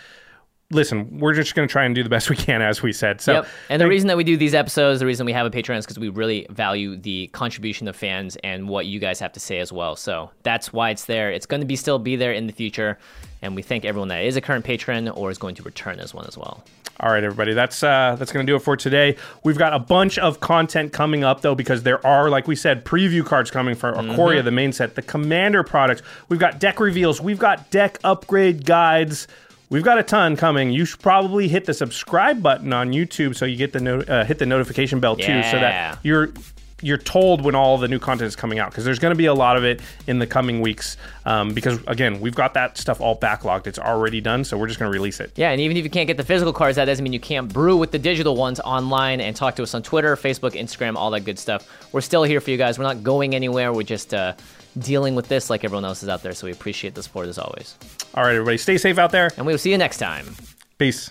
listen, we're just going to try and do the best we can, as we said. So, yep. And the reason that we do these episodes, the reason we have a Patreon is because we really value the contribution of fans and what you guys have to say as well. So that's why it's there. It's going to be still be there in the future. And we thank everyone that is a current patron or is going to return as one as well. All right, everybody. That's uh, that's to do it for today. We've got a bunch of content coming up though, because there are, like we said, preview cards coming for Ikoria, Mhm. the main set, the Commander products. We've got deck reveals. We've got deck upgrade guides. We've got a ton coming. You should probably hit the subscribe button on YouTube so you get the no- uh, hit the notification bell too, so that you're you're told when all the new content is coming out because there's going to be a lot of it in the coming weeks. Um, because again, we've got that stuff all backlogged. It's already done, so we're just going to release it. Yeah, and even if you can't get the physical cards, that doesn't mean you can't brew with the digital ones online and talk to us on Twitter, Facebook, Instagram, all that good stuff. We're still here for you guys. We're not going anywhere. We're just uh, dealing with this like everyone else is out there. So we appreciate the support as always. All right, everybody, stay safe out there. And we will see you next time. Peace.